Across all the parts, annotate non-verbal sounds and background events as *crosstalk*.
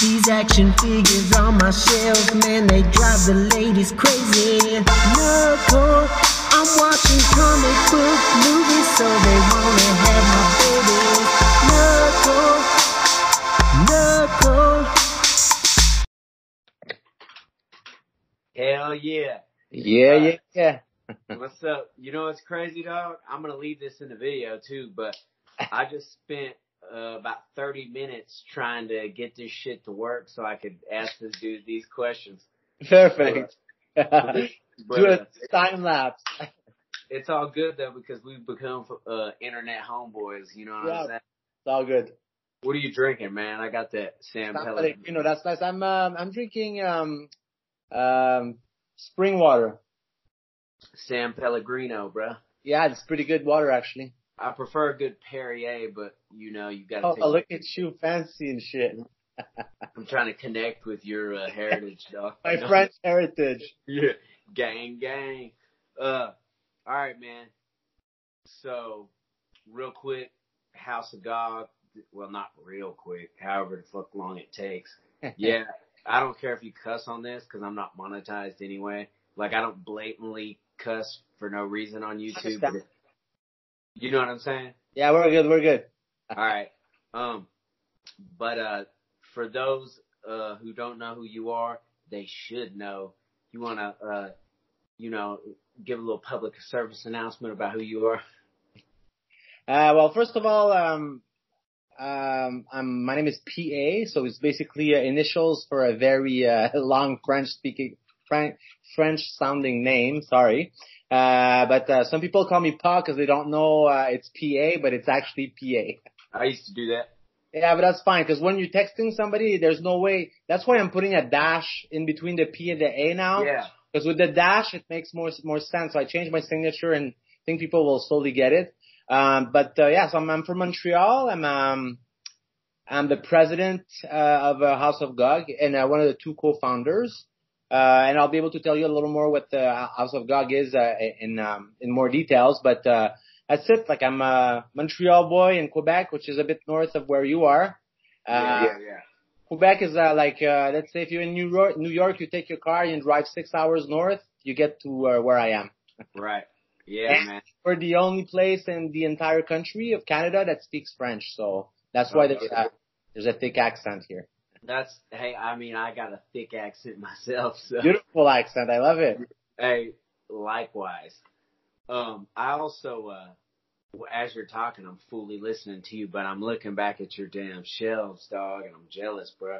These action figures on my shelf, man, they drive the ladies crazy. Knuckle, I'm watching comic book movies, so they wanna have my baby. Knuckle, Knuckle. Hell yeah. Yeah, uh, yeah, yeah. *laughs* What's up? You know what's crazy, dog? I'm gonna leave this in the video too, but I just spent uh, about 30 minutes trying to get this shit to work so I could ask this dude these questions. Perfect. Do But a time lapse. it's all good though because we've become uh, internet homeboys. You know what Yeah. I'm saying? It's all good. What are you drinking, man? I got that Sam San You know that's nice. I'm um, I'm drinking um um spring water. San Pellegrino, bro. Yeah, it's pretty good water actually. I prefer a good Perrier, but you know you gotta. Oh, take look at you, fancy and shit. *laughs* I'm trying to connect with your uh, heritage, dog. *laughs* My You *laughs* know? French heritage. Yeah. Gang, gang. Uh, all right, man. So, real quick, House of Gog. Well, not real quick. However the fuck long it takes. Yeah, I don't care if you cuss on this because I'm not monetized anyway. Like, I don't blatantly cuss for no reason on YouTube. But Understand. it- you know what I'm saying? Yeah, we're good. We're good. All right. Um, but uh, for those uh who don't know who you are, they should know. You want to uh, you know, give a little public service announcement about who you are. Uh, well, first of all, um, um, I'm, my name is PA, so it's basically uh, initials for a very uh, *laughs* long French speaking, French, French sounding name. Sorry, uh, but uh, some people call me Pa because they don't know uh, it's PA, but it's actually PA. I used to do that. Yeah, but that's fine because when you're texting somebody, there's no way. That's why I'm putting a dash in between the P and the A now. Yeah. Because with the dash, it makes more more sense. So I changed my signature, and think people will slowly get it. Um, but uh, yeah, so I'm, I'm from Montreal. I'm um, I'm the president uh, of uh, House of Gog and uh, one of the two co-founders. Uh, and I'll be able to tell you a little more what the House of Gog is uh, in um, in more details. But uh, that's it. Like I'm a Montreal boy in Quebec, which is a bit north of where you are. Uh, yeah, yeah, yeah. Quebec is uh, like uh, let's say if you're in New York, New York, you take your car and drive six hours north, you get to uh, where I am. *laughs* Right. Yeah, man. We're the only place in the entire country of Canada that speaks French, so that's why there's a, there's a thick accent here. That's hey. I mean, I got a thick accent *laughs* myself. So Beautiful accent, I love it. hey, likewise. Um, I also, uh, as you're talking, I'm fully listening to you, but I'm looking back at your damn shelves, dog, and I'm jealous, bro.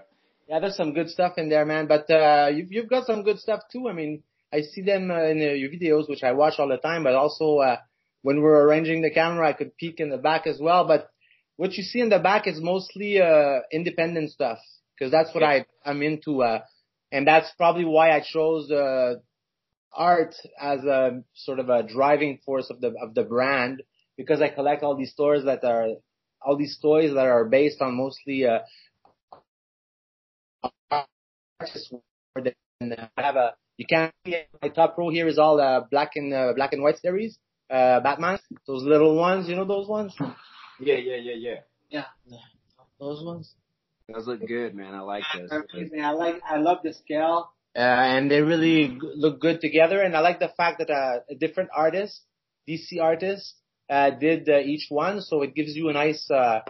Yeah, there's some good stuff in there, man. But uh, you've you've got some good stuff too. I mean, I see them uh, in uh, your videos, which I watch all the time. But also, uh, when we're arranging the camera, I could peek in the back as well. But what you see in the back is mostly uh, independent stuff because that's what I I'm into, uh, and that's probably why I chose uh, art as a sort of a driving force of the of the brand because I collect all these stores that are all these toys that are based on mostly uh, artists and uh, I have a you can see my top row here is all uh, black and uh, black and white series uh Batman. Those little ones you know those ones? Yeah, yeah, yeah, yeah. yeah. Those ones Those look good, man. I like those. amazing I like I love the scale uh, and they really g- look good together and I like the fact that uh, a different artist DC artist uh, did uh, each one so it gives you a nice uh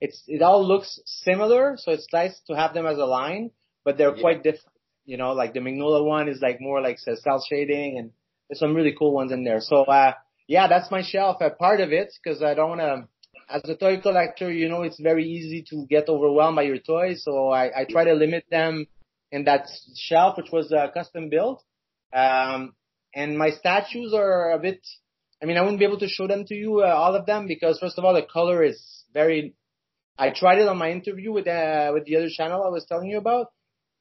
it's it all looks similar so it's nice to have them as a line but they're Yeah. quite different you know, like the Mignola one is like more like cell shading and there's some really cool ones in there. So, uh, yeah, that's my shelf. A part of it because I don't want to, as a toy collector, you know, it's very easy to get overwhelmed by your toys. So I, I try to limit them in that shelf, which was uh, custom built. Um, and my statues are a bit, I mean, I wouldn't be able to show them to you, uh, all of them because first of all, the color is very, I tried it on my interview with, uh, with the other channel I was telling you about.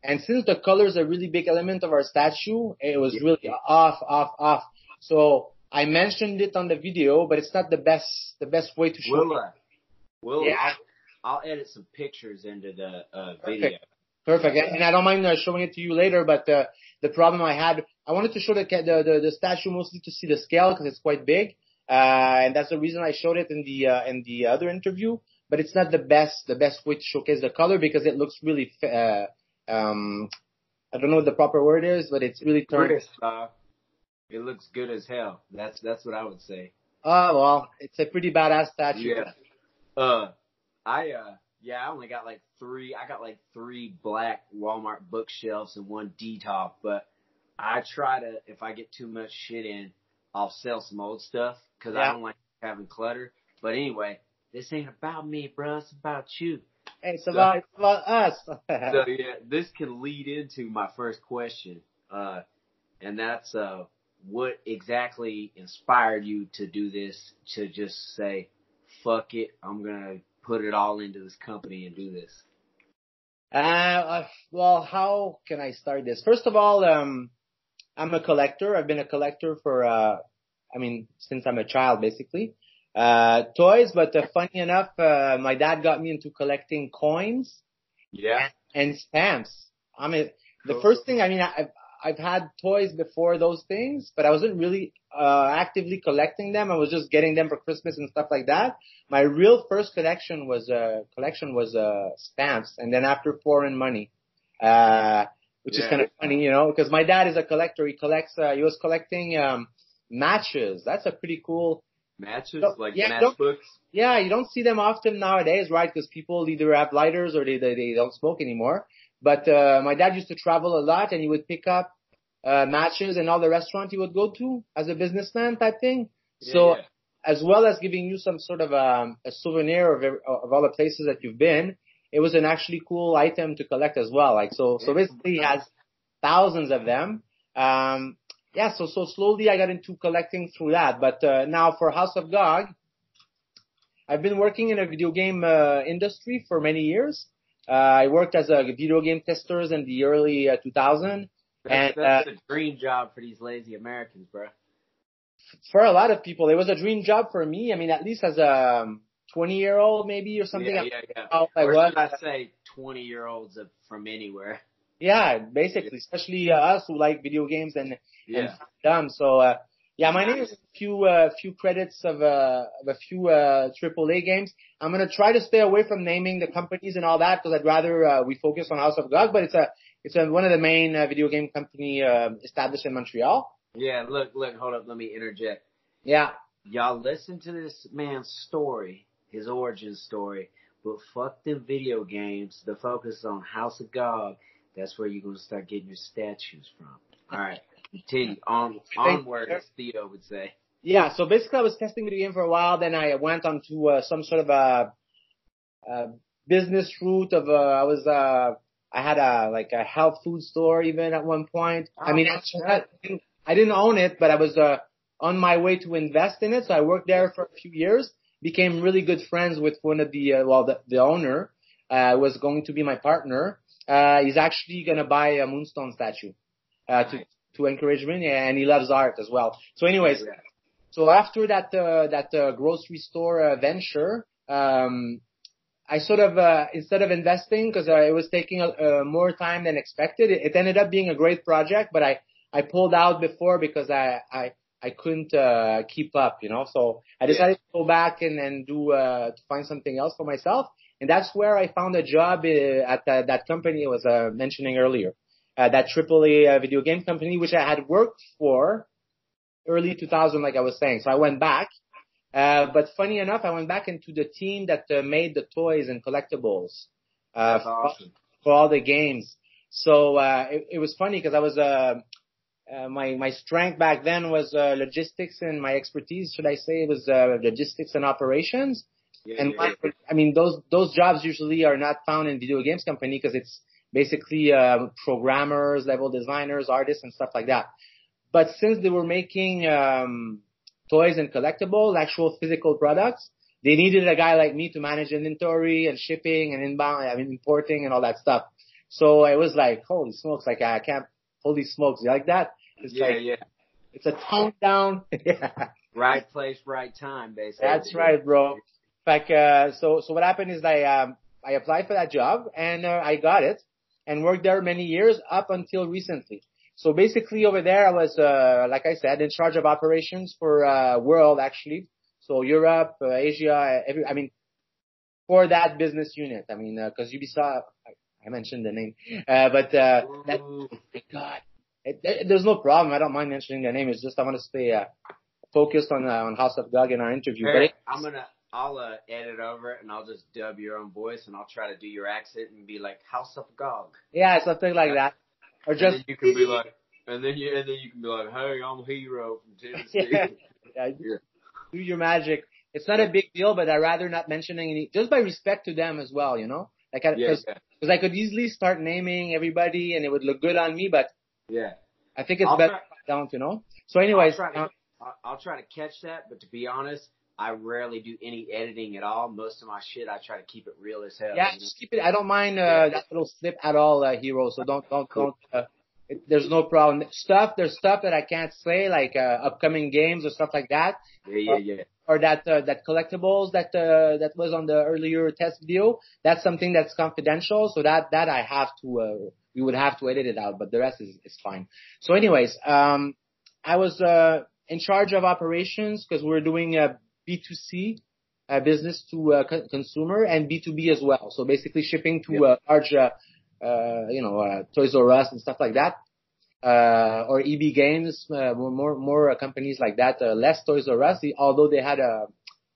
And since the color is a really big element of our statue, it was really off, off, off. So I mentioned it on the video, but it's not the best, the best way to show Will, it. uh, will Yeah. I'll, I'll edit some pictures into the uh, Perfect. video. Perfect. And I don't mind uh, showing it to you later, but uh, the problem I had, I wanted to show the the the, the statue mostly to see the scale because it's quite big, uh, and that's the reason I showed it in the uh, in the other interview. but it's not the best the best way to showcase the color because it looks really uh, um I don't know what the proper word is, but it's really turned. Uh, it looks good as hell. That's that's what I would say. Oh well, it's a pretty badass statue. Yeah. Uh, I uh, yeah, I only got like three. I got like three black Walmart bookshelves and one Detolf. But I try to, if I get too much shit in, I'll sell some old stuff because Yeah. I don't like having clutter. But anyway, this ain't about me, bro. It's about you. Hey, it's about it's about us. *laughs* so yeah, this can lead into my first question, uh, and that's uh, what exactly inspired you to do this? To just say, "Fuck it, I'm gonna put it all into this company and do this." Uh, uh, well, how can I start this? First of all, um, I'm a collector. I've been a collector for, uh, I mean, since I'm a child, basically. Uh, toys, but uh, funny enough, uh, my dad got me into collecting coins Yeah, and stamps. I mean, the Cool. first thing, I mean, I've, I've had toys before those things, but I wasn't really, uh, actively collecting them. I was just getting them for Christmas and stuff like that. My real first collection was, uh, collection was, uh, stamps and then after foreign money. Uh, which is kind of funny, you know, because my dad is a collector. He collects, uh, he was collecting, um, matches. That's a pretty cool, matches Don't- like yeah, matchbooks. yeah, you don't see them often nowadays, right? Because people either have lighters or they, they they don't smoke anymore. But uh, my dad used to travel a lot, and he would pick up uh, matches and all the restaurants he would go to as a businessman type thing. so yeah. as well as giving you some sort of um, a souvenir of of all the places that you've been, it was an actually cool item to collect as well. Like so, so basically he has thousands of them. Um, yeah, so so slowly I got into collecting through that. But uh, now for House of Gog, I've been working in a video game uh, industry for many years. Uh, I worked as a video game tester in the early uh, 2000. That's, and, that's a dream job for these lazy Americans, bro. For a lot of people, it was a dream job for me. I mean, at least as a 20 year old maybe or something. Yeah, yeah, yeah. I or was. should I say twenty year olds from anywhere? Yeah, basically, especially uh, us who like video games and Yeah. and dumb. So uh, yeah, my name is a few uh, few credits of uh, of a few uh, AAA games. I'm gonna try to stay away from naming the companies and all that because I'd rather uh, we focus on House of Gog. But it's a it's a, one of the main uh, video game company uh, established in Montreal. Yeah, look, look, hold up, let me interject. Yeah, Y'all listen to this man's story, his origin story, but fuck them video games. The focus on House of Gog. That's where you're gonna start getting your statues from. Alright. *laughs* Continue on onward as Theo would say. yeah. So basically, I was testing video game for a while. Then I went on to uh, some sort of a, a business route of uh, I was uh, I had a like a health food store even at one point. I mean, Oh, I didn't, I didn't own it, but I was uh, on my way to invest in it. So I worked there for a few years. Became really good friends with one of the uh, well, the, the owner uh, was going to be my partner. Uh, he's actually gonna buy a Moonstone statue uh, Nice. to encourage me, and he loves art as well. So, anyways, so after that uh, that uh, grocery store uh, venture, um, I sort of uh, instead of investing because uh, it was taking uh, more time than expected, it, it ended up being a great project, but I I pulled out before because I I I couldn't uh, keep up, you know. So I decided to go back and and do uh, to find something else for myself, and that's where I found a job uh, at uh, that company I was uh, mentioning earlier, uh, that AAA uh, video game company which I had worked for early 2000, like I was saying. So I went back. Uh, but funny enough, I went back into the team that uh, made the toys and collectibles uh, for, awesome. for all the games. So uh, it, it was funny because I was uh, uh, my my strength back then was uh, logistics and my expertise, should I say, was uh, logistics and operations. Yeah, And yeah. my, I mean, those those jobs usually are not found in video games company because it's basically uh, programmers, level designers, artists, and stuff like that. But since they were making um, toys and collectibles, actual physical products, they needed a guy like me to manage inventory and shipping and inbound, I mean, importing and all that stuff. So it was like, holy smokes, like I can't, holy smokes, you like that? It's yeah, like, yeah. it's a tone down. *laughs* yeah. Right place, right time, basically. That's right, bro. Like, uh, so, so what happened is I, um, I applied for that job and uh, I got it and worked there many years up until recently. So basically over there I was, uh, like I said, in charge of operations for, uh, world actually. So Europe, uh, Asia, every, I mean, for that business unit. I mean, uh, because uh, Ubisoft, I, I mentioned the name, uh, but uh, that, my God, it, it, there's no problem. I don't mind mentioning the name. It's just I want to stay uh, focused on uh, on House of GOG in our interview. Hey, I'm gonna I'll uh, edit over it and I'll just dub your own voice and I'll try to do your accent and be like House of GOG. Yeah, something like that. Or just you can be like, and then you and then you can be like, hey, I'm a Hero from Tennessee. *laughs* yeah, yeah, yeah. Do your magic. It's not a big deal, but I'd rather not mentioning any, just by respect to them as well, you know? Like, because yeah, I could easily start naming everybody and it would look good on me, but yeah, I think it's I'll better try, down, you know? So anyways. I'll try, to, I'll try to catch that, but to be honest, I rarely do any editing at all. Most of my shit, I try to keep it real as hell. Yeah, just keep it. I don't mind uh, that little slip at all, uh, hero. So don't don't don't. Uh, it, there's no problem. Stuff there's stuff that I can't say, like uh, upcoming games or stuff like that. Yeah, yeah, yeah. Or, or that uh, that collectibles that uh, that was on the earlier test video. That's something that's confidential. So that that I have to. Uh, we would have to edit it out, but the rest is is fine. So, anyways, um, I was uh in charge of operations because we we're doing a B2C uh, business to uh, co- consumer and B2B as well. So basically shipping to yep. uh, large, uh, uh, you know, uh, Toys R Us and stuff like that, uh, or EB Games, uh, more more companies like that. Uh, less Toys R Us, although they had a,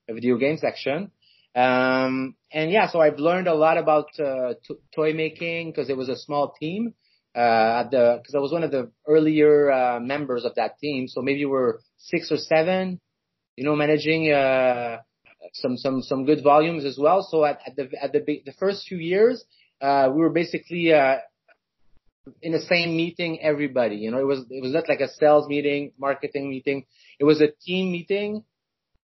a video game section. Um, and yeah, so I've learned a lot about uh, t- toy making because it was a small team. Uh, at the because I was one of the earlier uh, members of that team, so maybe we're six or seven you know, managing uh, some some some good volumes as well. So at, at the at the the first few years, uh, we were basically uh, in the same meeting. Everybody, you know, it was it was not like a sales meeting, marketing meeting. It was a team meeting.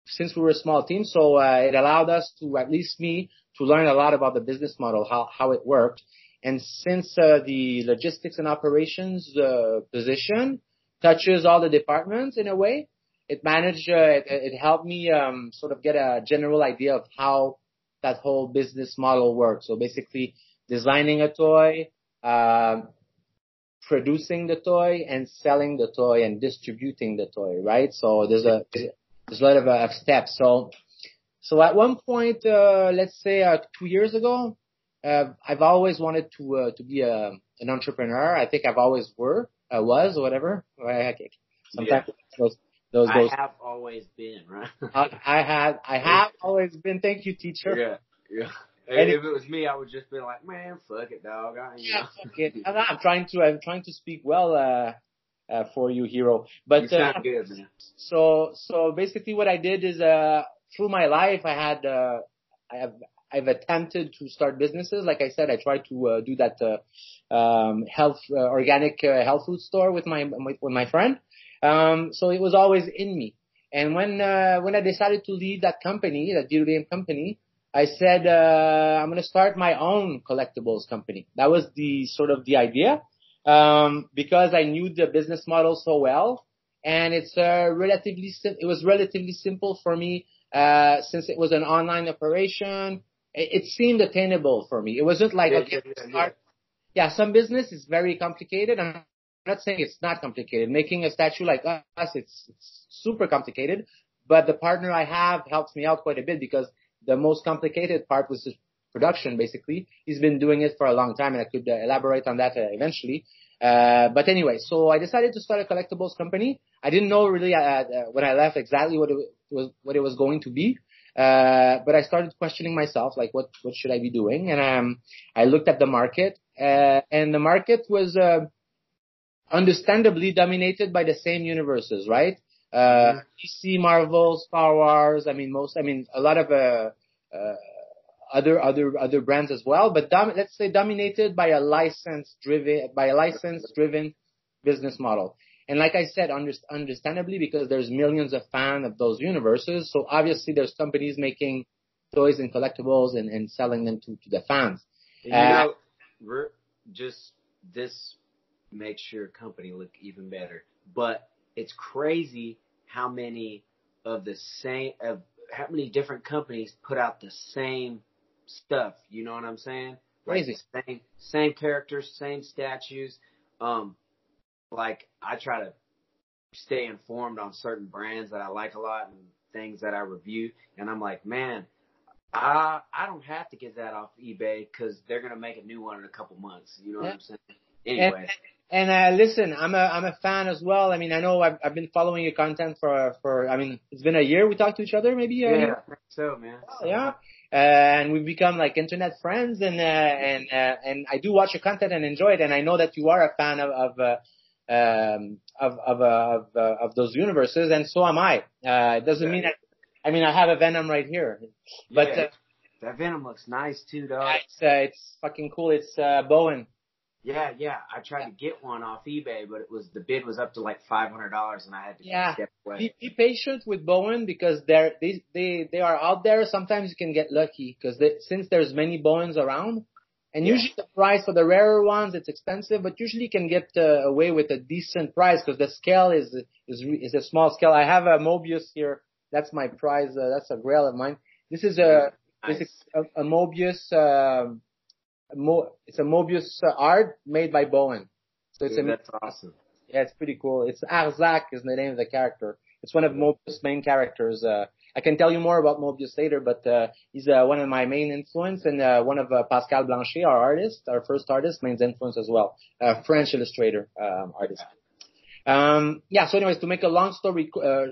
Since we were a small team, so uh, it allowed us to at least me to learn a lot about the business model, how how it worked. And since uh, the logistics and operations uh, position touches all the departments in a way, it managed, uh, it, it helped me um, sort of get a general idea of how that whole business model works. So basically, designing a toy, uh, producing the toy, and selling the toy and distributing the toy, right? So there's a there's a lot of, uh, steps. So so at one point, uh, let's say uh, two years ago, uh, I've always wanted to uh, to be a an entrepreneur. I think I've always were, uh, was, or whatever. Sometimes yeah. Those, those. I have always been, right? *laughs* I, I had, I have always been. Thank you, teacher. Yeah, yeah. And if it was me, I would just be like, man, fuck it, dog. I, yeah, fuck it. *laughs* I'm trying to, I'm trying to speak well, uh, uh, for you, hero. But, you uh, good, man. So, so basically what I did is, uh, through my life, I had, uh, I have, I've attempted to start businesses. Like I said, I tried to uh, do that uh, um, health uh, organic uh, health food store with my with my friend. Um, so it was always in me. And when uh, when I decided to leave that company, that video game company, I said uh, I'm going to start my own collectibles company. That was the sort of the idea um, because I knew the business model so well, and it's uh, relatively sim- it was relatively simple for me uh, since it was an online operation. It, it seemed attainable for me. It wasn't like yeah, okay, yeah, yeah, yeah, some business is very complicated. I'm not saying it's not complicated. Making a statue like us, it's, it's super complicated. But the partner I have helps me out quite a bit because the most complicated part was production, basically. He's been doing it for a long time, and I could uh, elaborate on that uh, eventually. Uh, but anyway, so I decided to start a collectibles company. I didn't know really uh, uh, when I left exactly what it was, what it was going to be. Uh, but I started questioning myself, like what, what should I be doing? And, um, I looked at the market, and the market was, uh, understandably dominated by the same universes, right? Uh, mm-hmm. DC, Marvel, Star Wars. I mean, most. I mean, a lot of uh, uh, other other other brands as well. But dom- let's say dominated by a license driven by a license driven business model. And like I said, under- understandably because there's millions of fans of those universes. So obviously there's companies making toys and collectibles and, and selling them to, to the fans. You uh, know, just this makes your company look even better. But it's crazy how many of the same of how many different companies put out the same stuff. You know what I'm saying? Crazy. Like same same characters, same statues. Um, like I try to stay informed on certain brands that I like a lot and things that I review, and I'm like, man, I I don't have to get that off eBay because they're gonna make a new one in a couple months. You know what Yeah. I'm saying? Anyway, And uh, listen, I'm a I'm a fan as well. I mean, I know I've, I've been following your content for for. I mean, it's been a year we talked to each other, maybe. a yeah, year? So man. Oh, yeah. Uh, and we've become like internet friends, and uh, and uh, and I do watch your content and enjoy it. And I know that you are a fan of of uh, um, of of, uh, of, uh, of those universes, and so am I. Uh, it doesn't mean that. I mean, I have a Venom right here, but Yeah. uh, that Venom looks nice too, dog. it's uh, it's fucking cool. It's uh, Bowen. Yeah, yeah. I tried to get one off eBay, but it was the bid was up to like five hundred dollars, and I had to Yeah. step away. Be, be patient with Bowen because they're they they they are out there. Sometimes you can get lucky because since there's many Bowens around, and Yeah. usually the price for the rarer ones it's expensive, but usually you can get uh, away with a decent price because the scale is is is a small scale. I have a Mobius here. That's my prize. Uh, that's a grail of mine. This is a this is a, a Mobius. Um, Mo, it's a Mobius art made by Bowen. So it's Dude, a that's awesome. yeah, it's pretty cool. It's Arzach is the name of the character. It's one of Mobius' main characters. Uh, I can tell you more about Mobius later, but uh, he's uh, one of my main influence and uh, one of uh, Pascal Blanchet, our artist, our first artist, main influence as well. Uh, French illustrator um, artist. Um, yeah. So, anyways, to make a long story uh, uh,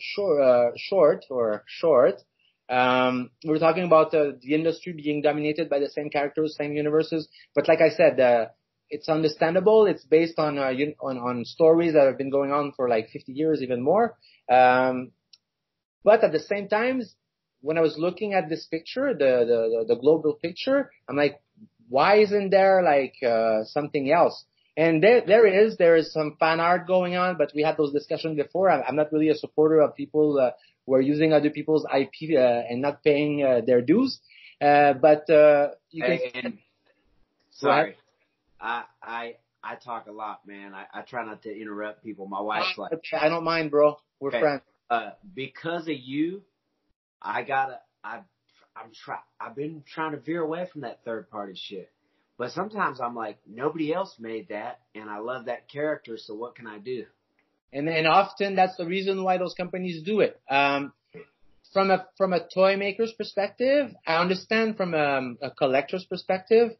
short, uh, short or short, um, we were talking about uh, the industry being dominated by the same characters, same universes. But like I said, uh, it's understandable. It's based on, uh, on on stories that have been going on for like 50 years, even more. Um, but at the same time, when I was looking at this picture, the the the, the global picture, I'm like, why isn't there like uh, something else? And there there is there is some fan art going on, but we had those discussions before. I'm, I'm not really a supporter of people uh, who are using other people's IP uh, and not paying uh, their dues. Uh, but uh, you can. And sorry, I I I talk a lot, man. I, I try not to interrupt people. My wife's like, I don't mind, bro. We're Okay. friends. uh, because of you, I gotta, I, I'm try, I've been trying to veer away from that third party shit. But sometimes I'm like, nobody else made that, and I love that character, so what can I do? And and often that's the reason why those companies do it. Um, from a from a toy maker's perspective, I understand from a, a collector's perspective,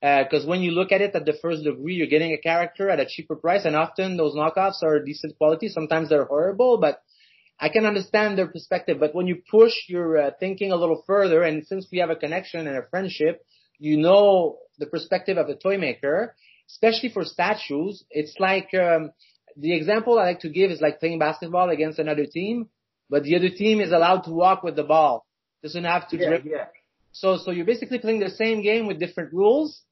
because when you look at it at the first degree, you're getting a character at a cheaper price, and often those knockoffs are decent quality. Sometimes they're horrible, but I can understand their perspective. But when you push your uh, thinking a little further, and since we have a connection and a friendship, you know the perspective of a toy maker, especially for statues. It's like um, the example I like to give is like playing basketball against another team, but the other team is allowed to walk with the ball. Doesn't have to Yeah, dribble. yeah. So so you're basically playing the same game with different rules.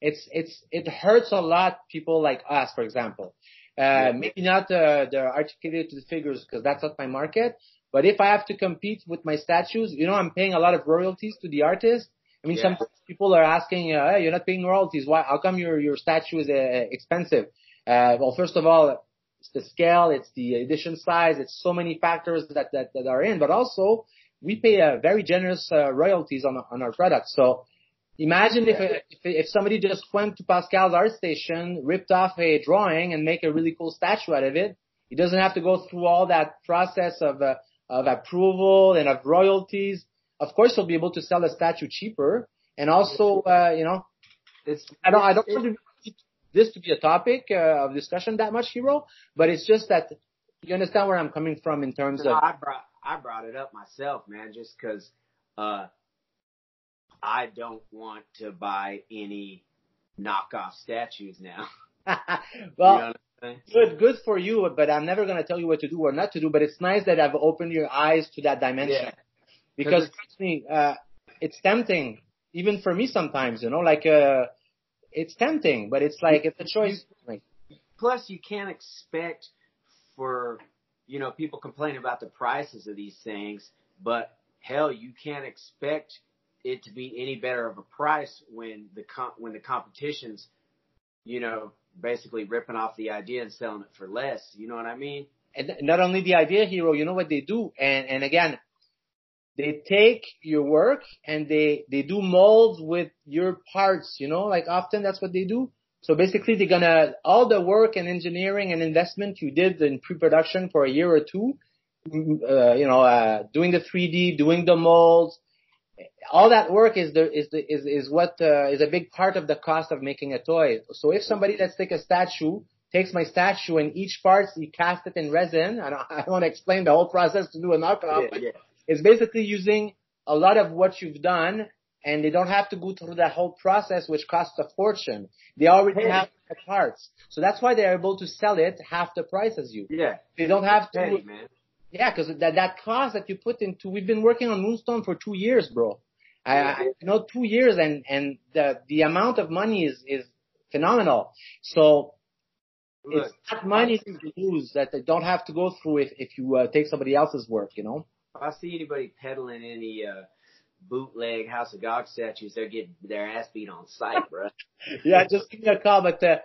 It's it's it hurts a lot people like us, for example. Uh, Yeah. maybe not uh, the articulated figures because that's not my market. But if I have to compete with my statues, you know, I'm paying a lot of royalties to the artist. I mean, Yeah. sometimes people are asking, uh, hey, you're not paying royalties. Why? How come your your statue is uh, expensive? Uh, well, first of all, it's the scale, it's the edition size, it's so many factors that that, that are in. But also, we pay uh, very generous uh, royalties on on our products. So imagine if, if if somebody just went to Pascal's ArtStation, ripped off a drawing, and make a really cool statue out of it. He doesn't have to go through all that process of uh, of approval and of royalties. Of course, he'll be able to sell the statue cheaper, and also, uh, you know, It's I don't I don't this to be a topic uh, of discussion that much, Hero. But it's just that you understand where I'm coming from in terms No, of I brought I brought it up myself, man, just because uh, I don't want to buy any knockoff statues now. *laughs* *laughs* well, you know what I'm saying? good good for you. But I'm never gonna tell you what to do or not to do. But it's nice that I've opened your eyes to that dimension Yeah. because 'Cause trust me, uh, it's tempting even for me sometimes. You know, like uh, it's tempting, but it's like it's a choice. Like, Plus, you can't expect for you know people complain about the prices of these things, but hell, you can't expect it to be any better of a price when the com- when the competition's you know basically ripping off the idea and selling it for less. You know what I mean? and not only the idea hero, you know what they do, and and again, they take your work and they they do molds with your parts. You know, like often that's what they do. So basically, they're gonna all the work and engineering and investment you did in pre-production for a year or two, uh, you know, uh, doing the 3D, doing the molds, all that work is the is the is is what uh, is a big part of the cost of making a toy. So if somebody let's take a statue takes my statue and each part you cast it in resin, and I, *laughs* I want to explain the whole process to do a knockoff. Yeah, yeah. It's basically using a lot of what you've done, and they don't have to go through that whole process, which costs a fortune. They already Hey. have the parts, so that's why they're able to sell it half the price as you. Yeah. They don't have to. Hey, man. Yeah, because that that cost that you put into, we've been working on Moonstone for two years, bro. I, I you know two years, and and the the amount of money is is phenomenal. So Look, it's not money to lose that they don't have to go through if if you uh, take somebody else's work, you know. If I see anybody peddling any uh, bootleg House of Gog statues, they're getting their ass beat on sight, bro. *laughs* yeah, just give me a call, but. Uh,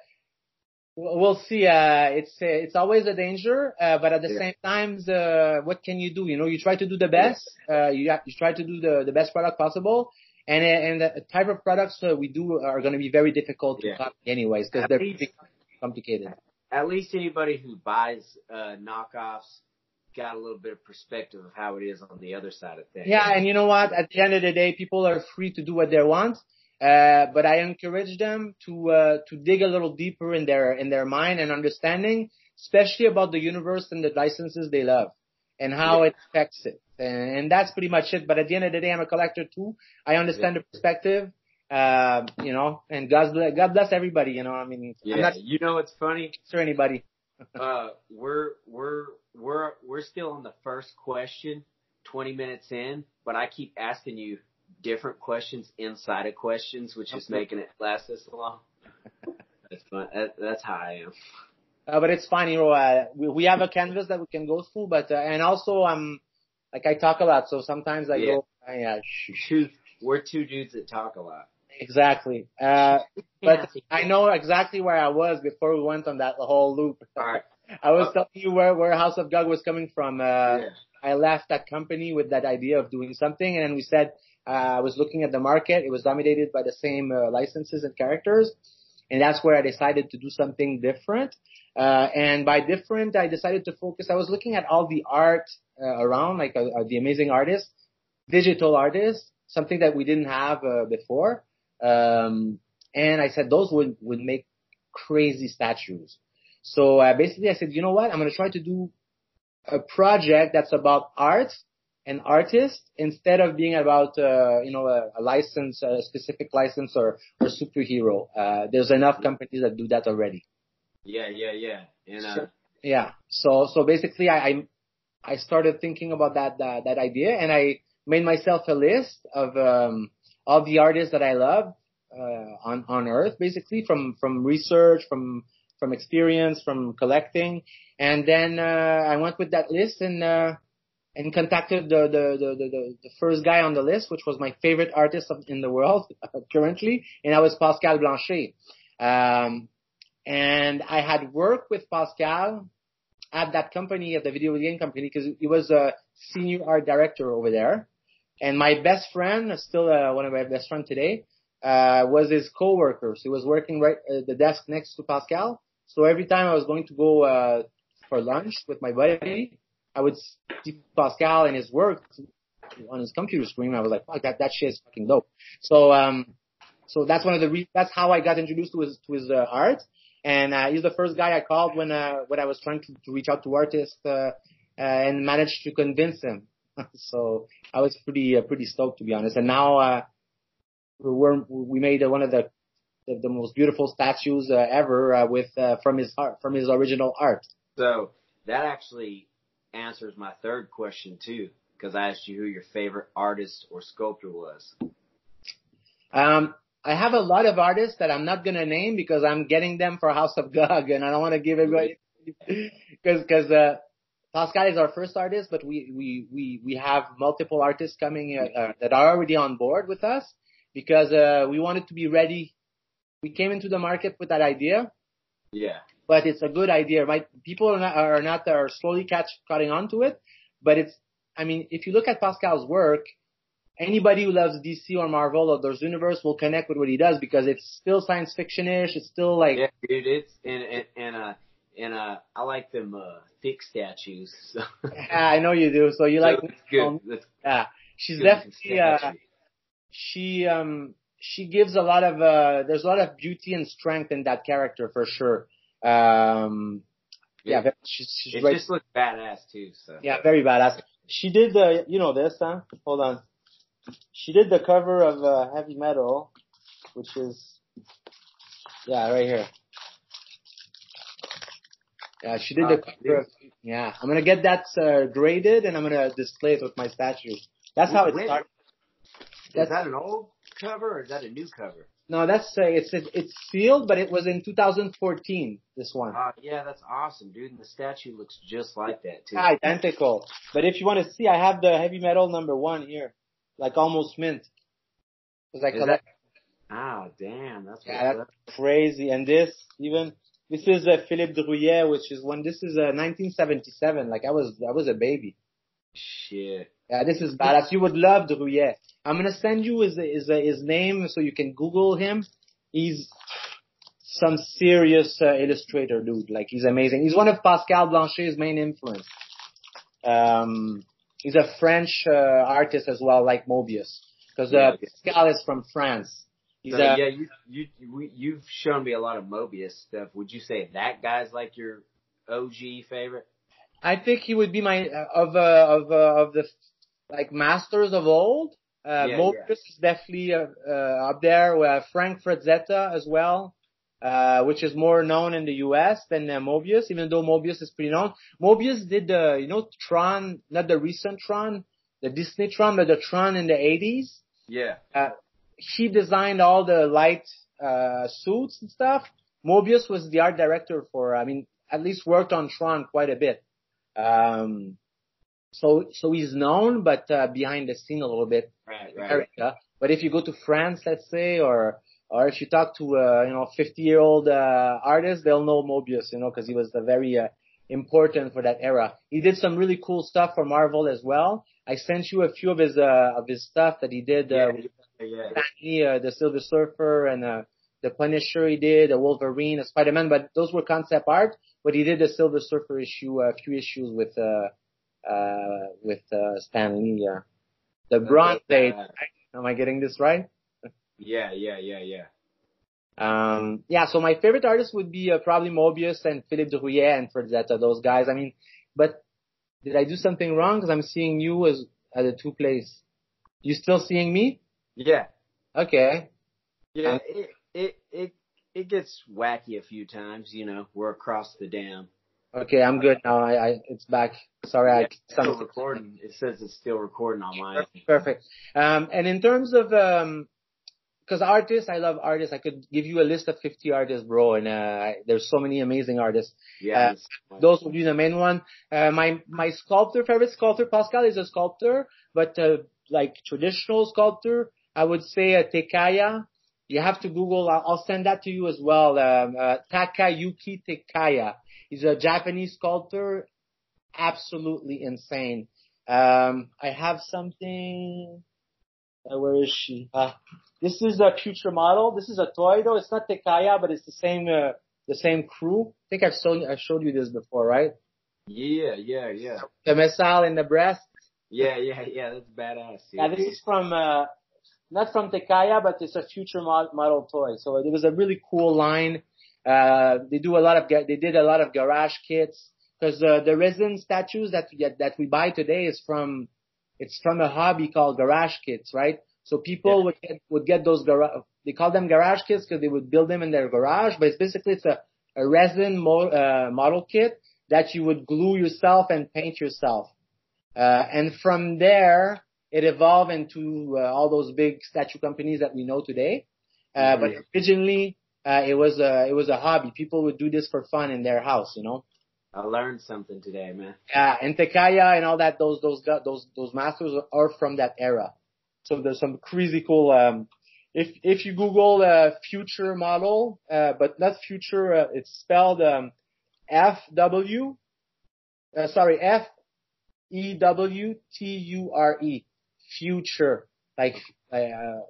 we'll see. Uh, it's uh, it's always a danger, uh, but at the Yeah. same time, uh, what can you do? You know, you try to do the best. Uh, you have, you try to do the the best product possible, and uh, and the type of products uh, we do are going to be very difficult to Yeah. copy anyways because they're least- complicated. At least anybody who buys uh, knockoffs got a little bit of perspective of how it is on the other side of things. Yeah, and you know what? At the end of the day, people are free to do what they want. Uh, but I encourage them to uh, to dig a little deeper in their in their mind and understanding, especially about the universe and the licenses they love and how Yeah. it affects it. And, and that's pretty much it. But at the end of the day, I'm a collector too. I understand the perspective. Uh, you know, and God bless, God bless everybody. You know, I mean, Yeah. not You know what's funny? sure anybody. Uh, we're we're we're we're still on the first question, 20 minutes in, but I keep asking you different questions inside of questions, which is making it last this long. *laughs* That's fun. That, that's how I am. Uh, but it's fine, you know, uh, we, we have a canvas that we can go through, but, uh, and also I'm, like I talk a lot, so sometimes I Yeah. go, uh, yeah, sh- we're two dudes that talk a lot. exactly. Uh, *laughs* but. I know exactly where I was before we went on that whole loop. All right. I was Uh, telling you where, where House of Gog was coming from. Uh, yeah. I left that company with that idea of doing something, and then we said uh, I was looking at the market. It was dominated by the same uh, licenses and characters, and that's where I decided to do something different. Uh, and by different, I decided to focus. I was looking at all the art uh, around, like uh, uh, the amazing artists, digital artists, something that we didn't have uh, before. Um, and I said those would would make crazy statues. So uh, basically, I said, you know what? I'm going to try to do a project that's about art and artists instead of being about uh, you know a, a license, a specific license or or superhero. Uh, there's enough companies that do that already. Yeah, yeah, yeah. And uh, Sure. Yeah. So so basically, I I, I started thinking about that, that that idea, and I made myself a list of um all the artists that I love uh, on on Earth, basically from from research, from from experience, from collecting, and then uh, I went with that list and. Uh, and contacted the, the, the, the, the first guy on the list, which was my favorite artist in the world *laughs* currently, and that was Pascal Blanchet. Um, and I had worked with Pascal at that company, at the video game company, because he was a senior art director over there. And my best friend, still uh, one of my best friends today, uh, was his coworker. So he was working right at the desk next to Pascal. So every time I was going to go uh, for lunch with my buddy, I would see Pascal and his work on his computer screen. I was like, fuck, that, that shit is fucking dope. So, um, so that's one of the re- that's how I got introduced to his to his uh, art. And uh, he's the first guy I called when uh, when I was trying to, to reach out to artists uh, uh, and managed to convince him. *laughs* so I was pretty uh, pretty stoked to be honest. And now uh, we're we made one of the the, the most beautiful statues uh, ever uh, with uh, from his art from his original art. so that actually answers my third question too, because I asked you who your favorite artist or sculptor was. Um, I have a lot of artists that I'm not gonna name because I'm getting them for House of Gog, and I don't want to give everybody because *laughs* because uh, Pascal is our first artist, but we we we we have multiple artists coming uh, uh, that are already on board with us because uh, we wanted to be ready. We came into the market with that idea, Yeah. but it's a good idea, right? People are not are not are slowly catch cutting onto it, but it's I mean if you look at Pascal's work, anybody who loves DC or Marvel or those universe will connect with what he does because it's still science fiction-ish. It's still like Yeah, dude, it's and and and uh and uh I like them uh thick statues. So yeah, I know you do. So you like that's good. That's yeah. She's good definitely uh, she um she gives a lot of uh there's a lot of beauty and strength in that character for sure. Um yeah, It- she's she's It right. just looks badass too. So Yeah, very badass. She did the you know this, huh? Hold on. She did the cover of uh, Heavy Metal, which is yeah, right here. Yeah, she did the Ah, cover. Of, yeah, I'm gonna get that uh, graded and I'm gonna display it with my statue. That's how it started. Is That's- that an old cover or is that a new cover? No, that's uh, it's it's sealed, but it was in 2014. This one. Uh, yeah, that's awesome, dude. And the statue looks just like that too. identical. But if you want to see, I have the heavy metal number one here, like almost mint. I Is collect Ah, damn, that's Yeah, that's crazy. And this even this is a Philippe Druillet, which is when This is a 1977. Like I was I was a baby. Shit. Yeah, this is badass. You would love Druillet. I'm gonna send you his his his name so you can Google him. He's some serious uh, illustrator, dude. Like he's amazing. He's one of Pascal Blanchet's main influence. Um, he's a French uh, artist as well, like Mobius, because uh, Yeah. Pascal is from France. So, a, yeah, you you you- you've shown me a lot of Mobius stuff. Would you say that guy's like your OG favorite? I think he would be my uh, of uh, of uh, of the like masters of old. Uh, Yeah, Mobius yeah. is definitely uh, uh, up there. We have Frank Frazetta as well, uh, which is more known in the U.S. than uh, Mobius, even though Mobius is pretty known. Mobius did the you know Tron, not the recent Tron, the Disney Tron, but the Tron in the 80s. Yeah. Uh, He designed all the light uh, suits and stuff. Mobius was the art director for, I mean, at least worked on Tron quite a bit. Um, so, so he's known, but uh, behind the scene a little bit, Right, right. America. But if you go to France, let's say, or or if you talk to uh, you know 50 year old uh, artists, they'll know Mobius, you know, because he was the very uh, important for that era. He did some really cool stuff for Marvel as well. I sent you a few of his uh, of his stuff that he did. Uh, Yeah, yeah. Stan Lee, uh, the Silver Surfer and uh, the Punisher he did, the Wolverine, the Spider-Man, but those were concept art. But he did the Silver Surfer issue, a few issues with uh, uh, with uh, Stan Lee. Uh, the Bronze Age. Am I getting this right? Yeah, yeah, yeah, yeah. Um, yeah. So my favorite artists would be uh, probably Mobius and Philippe Druillet and Frazetta, those guys. I mean, but did I do something wrong? Because I'm seeing you as at the two place. You still seeing me? Yeah. Okay. Yeah, Um, it it it it gets wacky a few times, you know. We're across the dam. Okay, I'm good now. I, I it's back. Sorry, Yeah, I it's still something. recording. It says it's still recording on mine. Perfect. Um, and in terms of um, because artists, I love artists. I could give you a list of 50 artists, bro, and uh, there's so many amazing artists. Yeah. Uh, Those would be the main one. Uh, my my sculptor, favorite sculptor, Pascal is a sculptor, but uh, like traditional sculptor, I would say uh, Takeya. You have to Google. I'll, I'll send that to you as well. Um, uh, Takayuki Takeya. He's a Japanese sculptor, absolutely insane. Um, I have something. Uh, where is she? Uh, this is a Fewture model. This is a toy though. It's not Takeya, but it's the same. Uh, the same crew. I think I've shown I've showed you this before, right? yeah, yeah, yeah. The missile in the breast. Yeah, yeah, yeah. That's badass. Dude. Yeah, this is from uh, not from Takeya, but it's a Fewture mod- model toy. So it was a really cool line. Uh, they do a lot of they did a lot of garage kits because uh, the resin statues that we get, that we buy today is from it's from a hobby called garage kits, right? So people Yeah. would get would get those garage they call them garage kits because they would build them in their garage, but it's basically it's a a resin mo- uh, model kit that you would glue yourself and paint yourself. Uh, and from there, it evolved into uh, all those big statue companies that we know today. Uh, but Mhm. originally, uh, it was a it was a hobby. People would do this for fun in their house, you know. I learned something today, man. Uh, and Takeya and all that, those those those those masters are from that era. So there's some crazy cool. Um, if if you Google uh, Fewture model, uh, but not future, uh, it's spelled um, F W. Uh, sorry, F E W T U R E. Future, like, uh,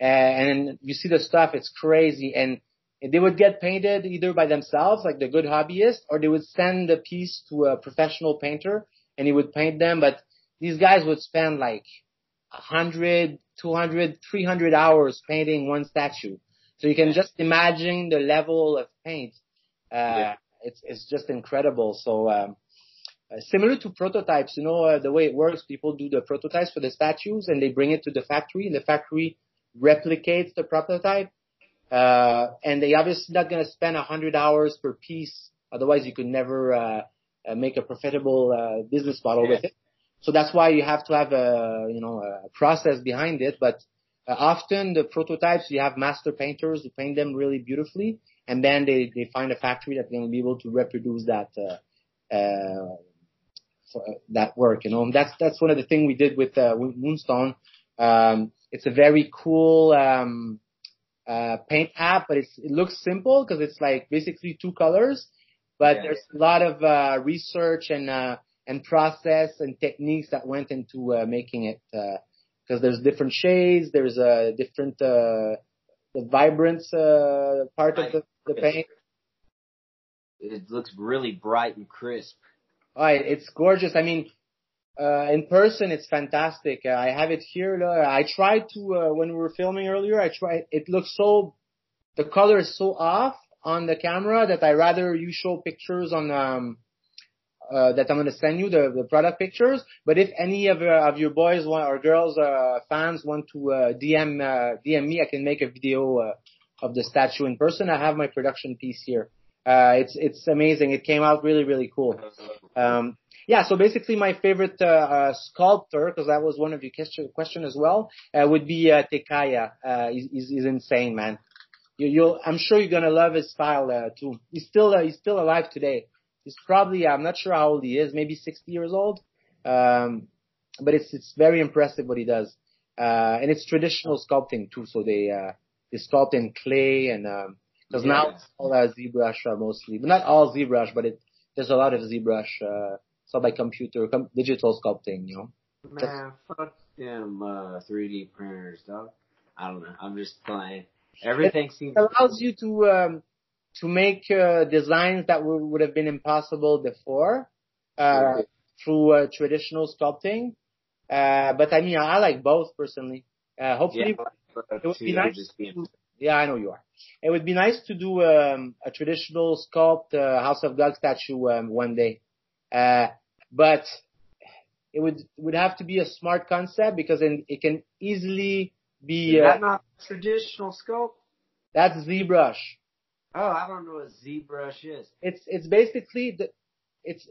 and you see the stuff. It's crazy, and they would get painted either by themselves, like the good hobbyist, or they would send the piece to a professional painter, and he would paint them. But these guys would spend like a hundred, 200, 300 hours painting one statue. So you can just imagine the level of paint. Uh, Yeah. it's, it's just incredible. So, um, uh, similar to prototypes, you know, uh, the way it works, people do the prototypes for the statues and they bring it to the factory and the factory replicates the prototype. Uh, and they obviously not going to spend a hundred hours per piece. Otherwise you could never, uh, uh, make a profitable, uh, business model Yeah. with it. So that's why you have to have a, you know, a process behind it. But uh, often the prototypes, you have master painters who paint them really beautifully. And then they, they find a factory that's going to be able to reproduce that, uh, uh, for, uh, that work, you know, and that's, that's one of the things we did with, uh, Moonstone. Um, it's a very cool, um, uh, paint app, but it's, it looks simple because it's like basically two colors, but Yeah. there's a lot of, uh, research and, uh, and process and techniques that went into, uh, making it, uh, cause there's different shades, there's a different, uh, the vibrance, uh, part of the, the paint. It looks really bright and crisp. Oh, it- it's gorgeous. I mean, uh, in person, it's fantastic. Uh, I have it here. Uh, I tried to, uh, when we were filming earlier, I tried, it looks so, the color is so off on the camera that I rather you show pictures on, um, uh, that I'm to send you the, the product pictures. But if any of, uh, of your boys or girls, uh, fans want to, uh, DM, uh, DM me, I can make a video, uh, of the statue in person. I have my production piece here. Uh, it's, it's amazing. It came out really, really cool. Um, yeah, so basically my favorite uh, uh, sculptor, because that was one of your question, as well, uh, would be uh, Takeya. Uh, he's, he's, he's insane, man. You, you'll, I'm sure you're gonna love his style uh, too. He's still uh, he's still alive today. He's probably I'm not sure how old he is, maybe 60 years old. Um, but it's it's very impressive what he does, uh, and it's traditional sculpting too. So they uh, they sculpt in clay and um, because now it's all uh, ZBrush uh, mostly, but not all ZBrush, but it there's a lot of ZBrush. Uh, all by computer, com- digital sculpting, you know. Man, fuck them uh, 3D printers, dog. I don't know. I'm just playing. Everything seems. It allows you to um, to make uh, designs that would, would have been impossible before uh, Right. through uh, traditional sculpting. Uh, but I mean, I like both personally. Uh, hopefully, Yeah, it would be nice. to- yeah, I know you are. It would be nice to do um, a traditional sculpt uh, House of Gog statue um, one day, uh, but it would would have to be a smart concept because then it can easily be Is uh, not traditional sculpt? that's ZBrush. Oh, I don't know what ZBrush is. It's it's basically the it's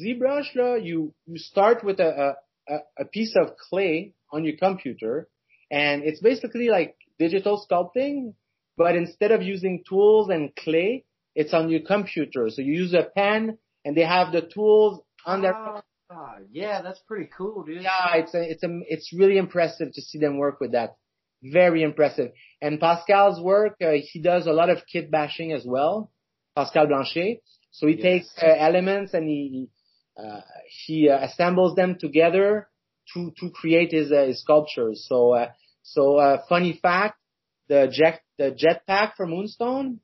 ZBrush. Uh, you you start with a, a a piece of clay on your computer, and it's basically like digital sculpting, but instead of using tools and clay, it's on your computer. So you use a pen, and they have the tools on their. Ah, yeah, that's pretty cool, dude. Yeah, it's a, it's a, it's really impressive to see them work with that. Very impressive. And Pascal's work, uh, he does a lot of kit bashing as well. Pascal Blanchet. So he Yes. takes uh, elements and he uh, he uh, assembles them together to to create his uh, his sculptures. So uh, so uh, funny fact, the jet the jetpack for Moonstone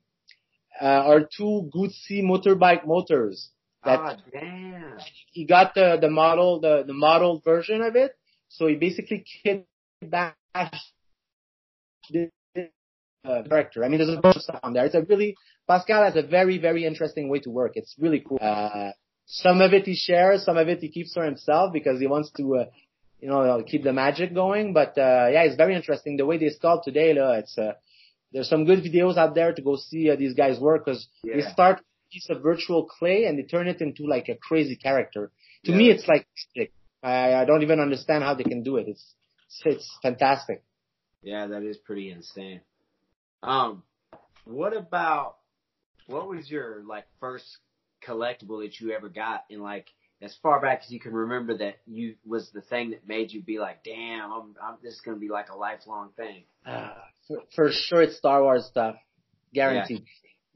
uh, are two Guzzi motorbike motors. That Ah, damn. he got the the model the the model version of it. So he basically kit bashed this uh, character. I mean, there's a bunch of stuff on there. It's a really Pascal has a very very interesting way to work. It's really cool. Uh, some of it he shares, some of it he keeps for himself because he wants to. Uh, you know, keep the magic going, but uh yeah, it's very interesting the way they sculpt today. Uh, it's uh, there's some good videos out there to go see uh, these guys work because they start piece of virtual clay and they turn it into like a crazy character. To Yeah. me, it's like magic. I, I don't even understand how they can do it. It's it's, it's fantastic. Yeah, that is pretty insane. Um, what about what was your like first collectible that you ever got in like as far back as you can remember that you was the thing that made you be like, damn, I'm, I'm this is gonna be like a lifelong thing. Uh, for, for sure, it's Star Wars stuff, guaranteed.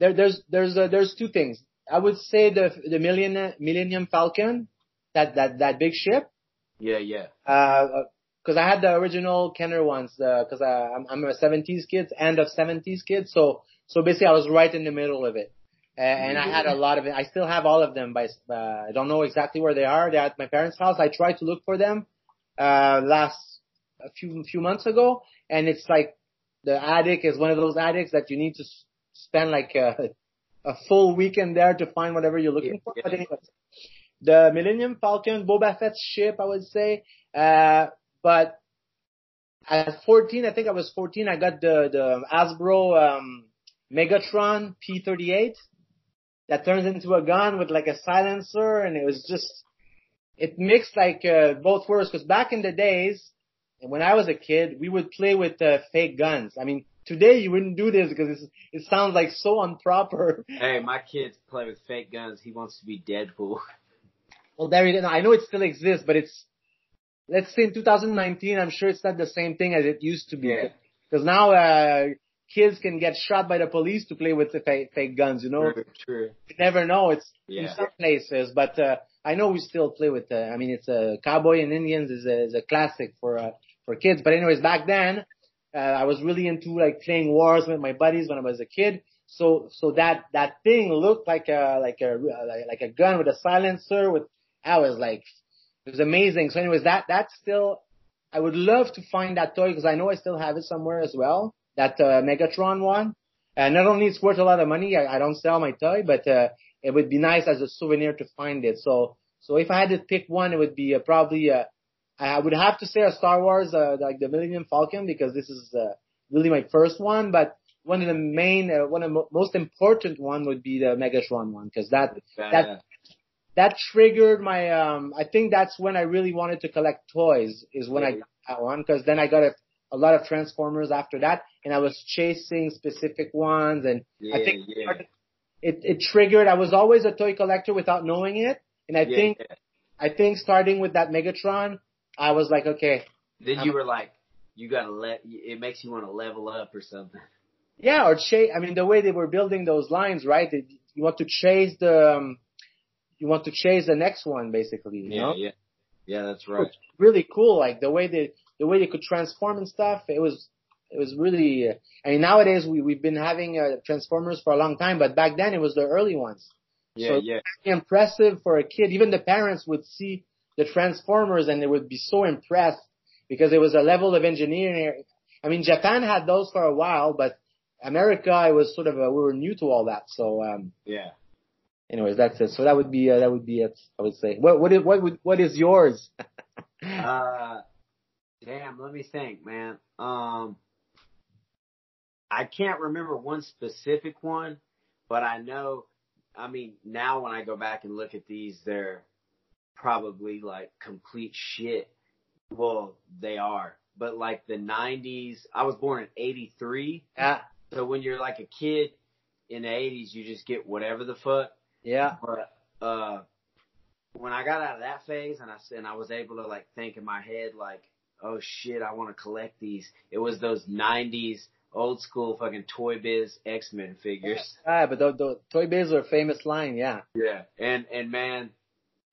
There, there's there's uh, there's two things. I would say the the Millennium Millennium Falcon, that that that big ship. Yeah, yeah. Uh, because I had the original Kenner ones. Because I'm I'm a '70s kid, end of '70s kid. So so basically, I was right in the middle of it, uh, and I had a lot of it. I still have all of them. but uh, I don't know exactly where they are. They're at my parents' house. I tried to look for them uh, last a few few months ago, and it's like the attic is one of those attics that you need to spend like a, a full weekend there to find whatever you're looking Yeah, for. yeah. But anyways, the Millennium Falcon, Boba Fett's ship, I would say. Uh, but at 14, I think I was 14, I got the, the Hasbro, um, Megatron P38 that turns into a gun with like a silencer and it was just, it mixed like, uh, both worlds because back in the days, when I was a kid, we would play with, uh, fake guns. I mean, today you wouldn't do this because it sounds like so improper. *laughs* Hey, my kids play with fake guns. He wants to be Deadpool. *laughs* Well, there you go. I know it still exists, but it's, let's say in 2019, I'm sure it's not the same thing as it used to be. Yeah. Because now, uh, kids can get shot by the police to play with the fake, fake guns, you know? True, true. You never know. It's in some places, but, uh, I know we still play with, uh, I mean, it's a cowboy and Indians is a, is a classic for, uh, for kids. But anyways, back then, uh, I was really into like playing wars with my buddies when I was a kid. So, so that, that thing looked like a, like a, like, a gun with a silencer with, I was like, it was amazing. So anyways, that, that's still, I would love to find that toy because I know I still have it somewhere as well. That, uh, Megatron one. And not only it's worth a lot of money, I, I don't sell my toy, but, uh, it would be nice as a souvenir to find it. So, so if I had to pick one, it would be uh, probably, uh, I would have to say a Star Wars, uh, like the Millennium Falcon because this is, uh, really my first one, but one of the main, uh, one of the most important one would be the Megatron one because that, Badass. that triggered my um I think that's when I really wanted to collect toys is when I got that one because then I got a, a lot of Transformers after that and I was chasing specific ones and yeah, I think yeah. it it triggered I was always a toy collector without knowing it and I yeah, think yeah. I think starting with that Megatron I was like okay Then I'm- you were like, you gotta let. It makes you want to level up or something. yeah or chase I mean the way they were building those lines right it, you want to chase the um, you want to chase the next one basically you know yeah, yeah, that's right. really cool. Like the way they the way they could transform and stuff. It was it was really. Uh, I mean, nowadays we we've been having uh, Transformers for a long time, but back then it was the early ones. Yeah, So- yeah, Impressive for a kid. Even the parents would see the Transformers and they would be so impressed because it was a level of engineering. I mean, Japan had those for a while, but America, it was sort of a, we were new to all that. So, um, yeah. anyways, that's it. So that would be uh, that would be it. I would say. What what is what would what is yours? *laughs* Uh, damn. Let me think, man. Um, I can't remember one specific one, but I know. I mean, now when I go back and look at these, they're probably like complete shit. Well, they are. But like the '90s, I was born in '83, yeah, so when you're like a kid in the '80s, you just get whatever the fuck. yeah. But uh, when I got out of that phase and I and I was able to like think in my head like, oh shit, I want to collect these. It was those '90s old school fucking Toy Biz X Men figures. Ah, but the, the Toy Biz are a famous line, yeah. Yeah, and and man,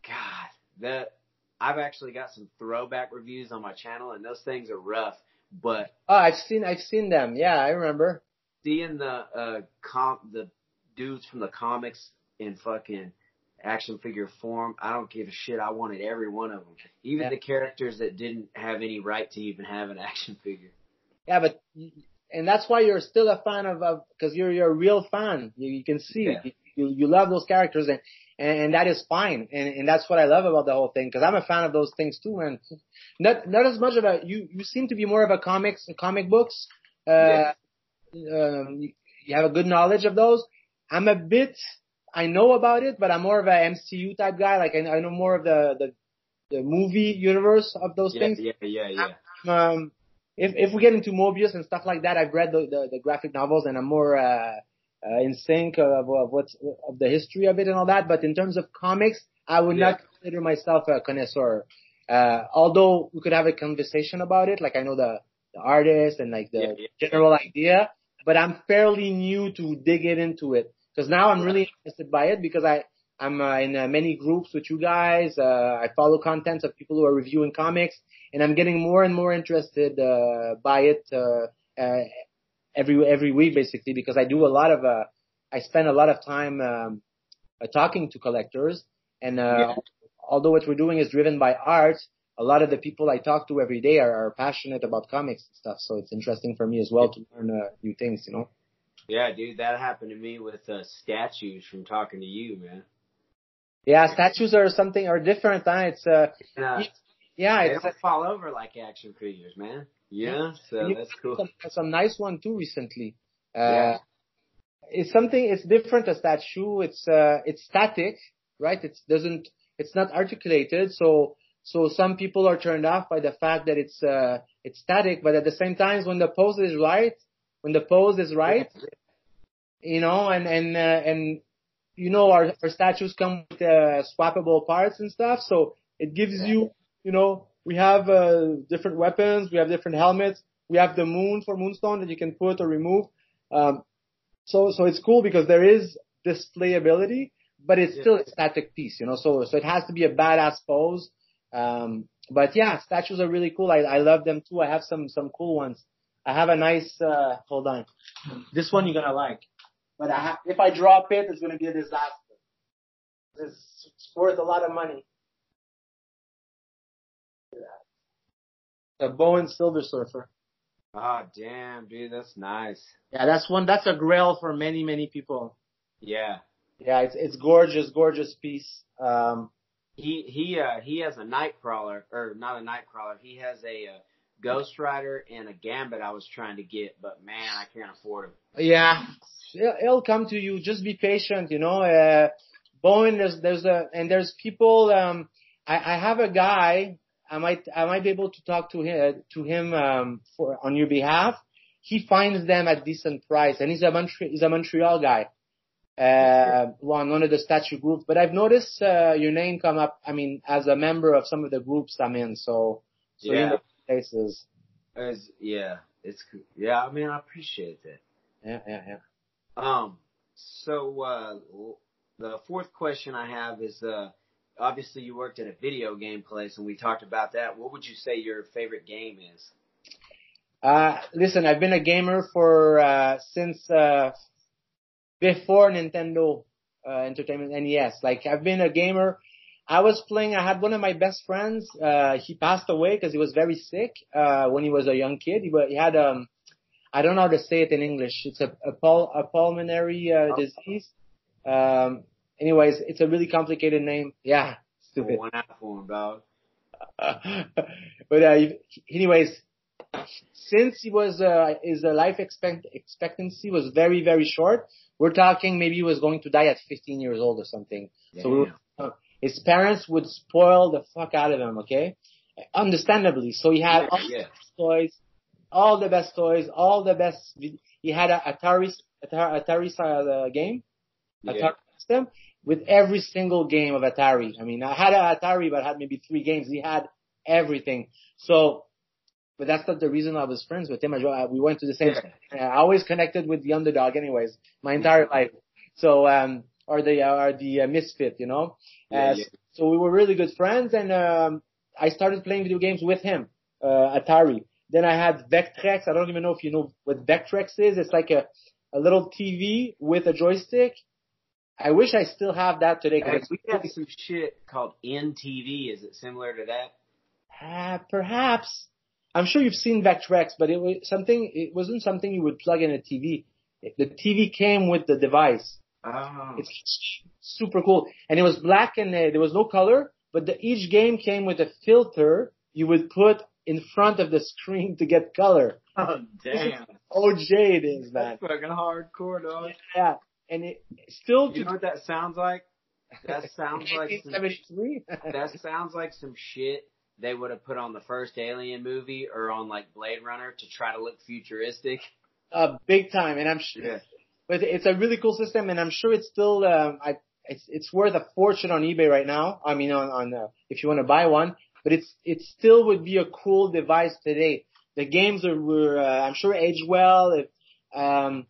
God, that I've actually got some throwback reviews on my channel, and those things are rough. But Oh, I've seen, I've seen them. Yeah, I remember. seeing the uh com the dudes from the comics in fucking action figure form, I don't give a shit. I wanted every one of them, even Yeah. the characters that didn't have any right to even have an *laughs* action figure. Yeah, but and that's why you're still a fan of, of cause you're, you're a real fan. You, you can see Yeah. You, you love those characters and, and, and that is fine. And, and that's what I love about the whole thing. Cause I'm a fan of those things too. And not, not as much of a, you, you seem to be more of a comics, comic books. Uh, um, you, you have a good knowledge of those. I'm a bit, I know about it, but I'm more of a MCU type guy. Like I, I know more of the, the, the movie universe of those Yeah, things. yeah, yeah, yeah. um, if if we get into Moebius and stuff like that, I've read the the, the graphic novels and I'm more uh, uh, in sync of, of what's of the history of it and all that. But in terms of comics, I would Yeah. not consider myself a connoisseur. Uh, although we could have a conversation about it, like I know the the artist and like the Yeah, yeah. general idea, but I'm fairly new to dig it into it because now I'm really interested by it because I I'm uh, in uh, many groups with you guys. Uh, I follow contents of people who are reviewing comics, and I'm getting more and more interested uh, by it uh, uh, every every week, basically, because I do a lot of uh, I spend a lot of time um, uh, talking to collectors, and uh, Yeah. although what we're doing is driven by art, a lot of the people I talk to every day are, are passionate about comics and stuff. So it's interesting for me as well to learn uh, new things, you know. Yeah, dude, that happened to me with uh, statues from talking to you, man. Yeah, statues are something are different. Huh? It's uh, Uh, yeah, they it's don't fall over like action figures, man. Yeah, so that's cool. Some, some nice one too recently. Uh, Yeah. it's something. It's different. A statue. It's uh, it's static, right? It doesn't. It's not articulated. So so some people are turned off by the fact that it's uh, it's static. But at the same time, when the pose is right, when the pose is right, you know, and and uh, and you know our, our statues come with uh, swappable parts and stuff, so it gives you, you know, we have uh, different weapons, we have different helmets, we have the moon for Moonstone that you can put or remove. Um, so so it's cool because there is displayability, but it's Yeah. still a static piece, you know. So so it has to be a badass pose. Um, but yeah, statues are really cool. I I love them too. I have some some cool ones. I have a nice. uh Hold on, this one you're gonna like. But I ha- if I drop it, it's gonna be a disaster. It's, it's worth a lot of money. The Bowen Silver Surfer. Oh, damn, dude, that's nice. Yeah, that's one. That's a grail for many many people. Yeah. Yeah, it's it's gorgeous, gorgeous piece. Um, He he uh he has a Nightcrawler or not a Nightcrawler. He has a uh, Ghost Rider and a Gambit. I was trying to get, but man, I can't afford him. yeah, it'll it'll come to you. Just be patient, you know. Uh, Bowen, there's there's a and there's people. Um, I I have a guy. I might I might be able to talk to him to him um for on your behalf. He finds them at decent price, and he's a Montreal he's a Montreal guy. Uh, one one of the statue groups. But I've noticed uh, your name come up. I mean, as a member of some of the groups I'm in. So so Yeah. know places. It's, yeah, it's yeah. I mean, I appreciate that. Yeah, yeah, yeah. Um, so uh, the fourth question I have is uh, obviously you worked at a video game place, and we talked about that. What would you say your favorite game is? Uh, listen, I've been a gamer for, uh, since, uh, before Nintendo, uh, Entertainment NES. Like, I've been a gamer. I was playing, I had one of my best friends, uh, he passed away because he was very sick, uh, when he was a young kid. He, he had, um, I don't know how to say it in English. It's a, a, pul- a pulmonary, uh, disease. Um, anyways, it's a really complicated name. Yeah, stupid. One him, dog. *laughs* but uh, anyways, since he was uh, his uh, life expect- expectancy was very very short. We're talking maybe he was going to die at 15 years old or something. So we were, uh, his parents would spoil the fuck out of him. Okay, understandably. So he had all the yeah. best toys, all the best toys, all the best. He had a Atari Atari, Atari uh, game, Yeah. Atari system with every single game of Atari. I mean, I had an Atari, but I had maybe three games. He had everything. So, but that's not the reason I was friends with him. I, we went to the same. Yeah. I always connected with the underdog, anyways, my entire life. So, um, or the or the uh, misfit, you know. Yeah, Uh, yeah. So we were really good friends, and um, I started playing video games with him, uh, Atari. Then I had Vectrex. I don't even know if you know what Vectrex is. It's like a a little TV with a joystick. I wish I still have that today. 'cause Hey, we got some shit called NTV. Is it similar to that? Uh, perhaps. I'm sure you've seen Vectrex, but it was something. It wasn't something you would plug in a TV. The TV came with the device. Oh. It's super cool, and it was black and uh, there was no color. But the, each game came with a filter you would put in front of the screen to get color. oh damn. OJ it is, man. That's fucking hardcore, dog. Yeah, and it still You know what that sounds like? That *laughs* sounds like some, *laughs* that sounds like some shit they would have put on the first Alien movie or on like Blade Runner to try to look futuristic. uh, big time, and I'm sure. Yeah. But it's a really cool system, and I'm sure it's still. Um, I it's it's worth a fortune on eBay right now. I mean, on on uh, if you want to buy one, but it's it still would be a cool device today. The games are were uh, I'm sure aged well. If, um,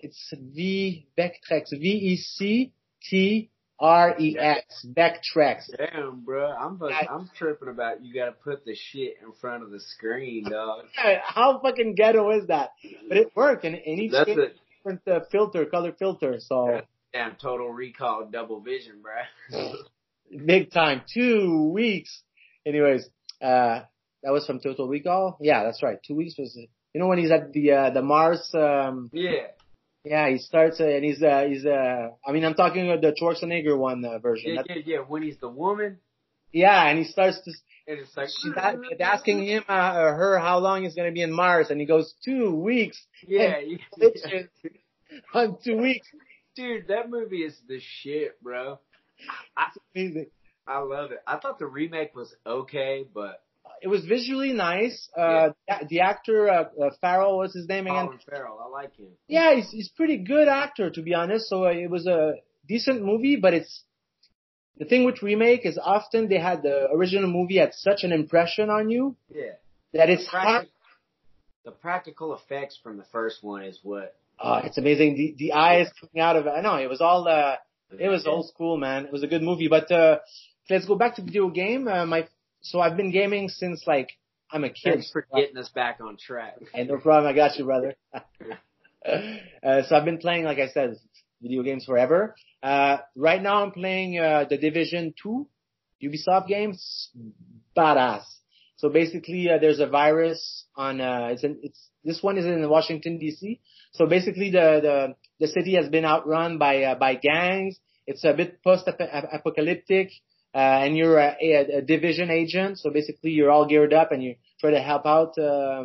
it's V Vectrex V E C T R E X Vectrex. Damn, bro, I'm fucking, I'm tripping about you. Got to put the shit in front of the screen, dog. Yeah, How fucking ghetto is that? But it worked, and, and each That's a different uh, filter, color filter. So. damn Total Recall double vision, bro. *laughs* big time. Two weeks. Anyways, uh, that was from Total Recall. Yeah, that's right. Two weeks was, you know, when he's at the, uh, the Mars, um, Yeah. Yeah, he starts, uh, and he's, uh, he's, uh, I mean, I'm talking about the Schwarzenegger one uh, version. Yeah, That's- yeah, yeah. When he's the woman, yeah, and he starts to, and it's like, she's a- asking him, uh, or her how long he's going to be in Mars, and he goes, two weeks. yeah, yeah. *laughs* on two weeks. dude, that movie is the shit, bro. I, Amazing. I love it. I thought the remake was okay, but It was visually nice. Uh, the- the actor, uh, uh, Farrell, what's his name again? Colin Farrell, I like him. Yeah, he's, he's pretty good actor, to be honest. So uh, it was a decent movie, but it's, the thing with remake is often they had the original movie had such an impression on you Yeah. that it's The hard. practic- The practical effects from the first one is what. Oh, it's amazing. The, the eyes coming out of it. I know, it was all, uh, it was old school, man. It was a good movie, but, uh, let's go back to video game. Uh, my, so I've been gaming since like, I'm a kid. Thanks for getting us back on track. Hey, no problem. I got you, brother. *laughs* uh, so I've been playing, like I said, video games forever. Uh, right now I'm playing, uh, the Division 2 Ubisoft games. Badass. So basically, uh, there's a virus on, uh, it's in, it's, this one is in Washington DC. So basically the, the, the city has been outrun by, uh, by gangs. It's a bit post-apocalyptic. Uh, and you're a, a, a division agent. So basically you're all geared up and you try to help out, uh,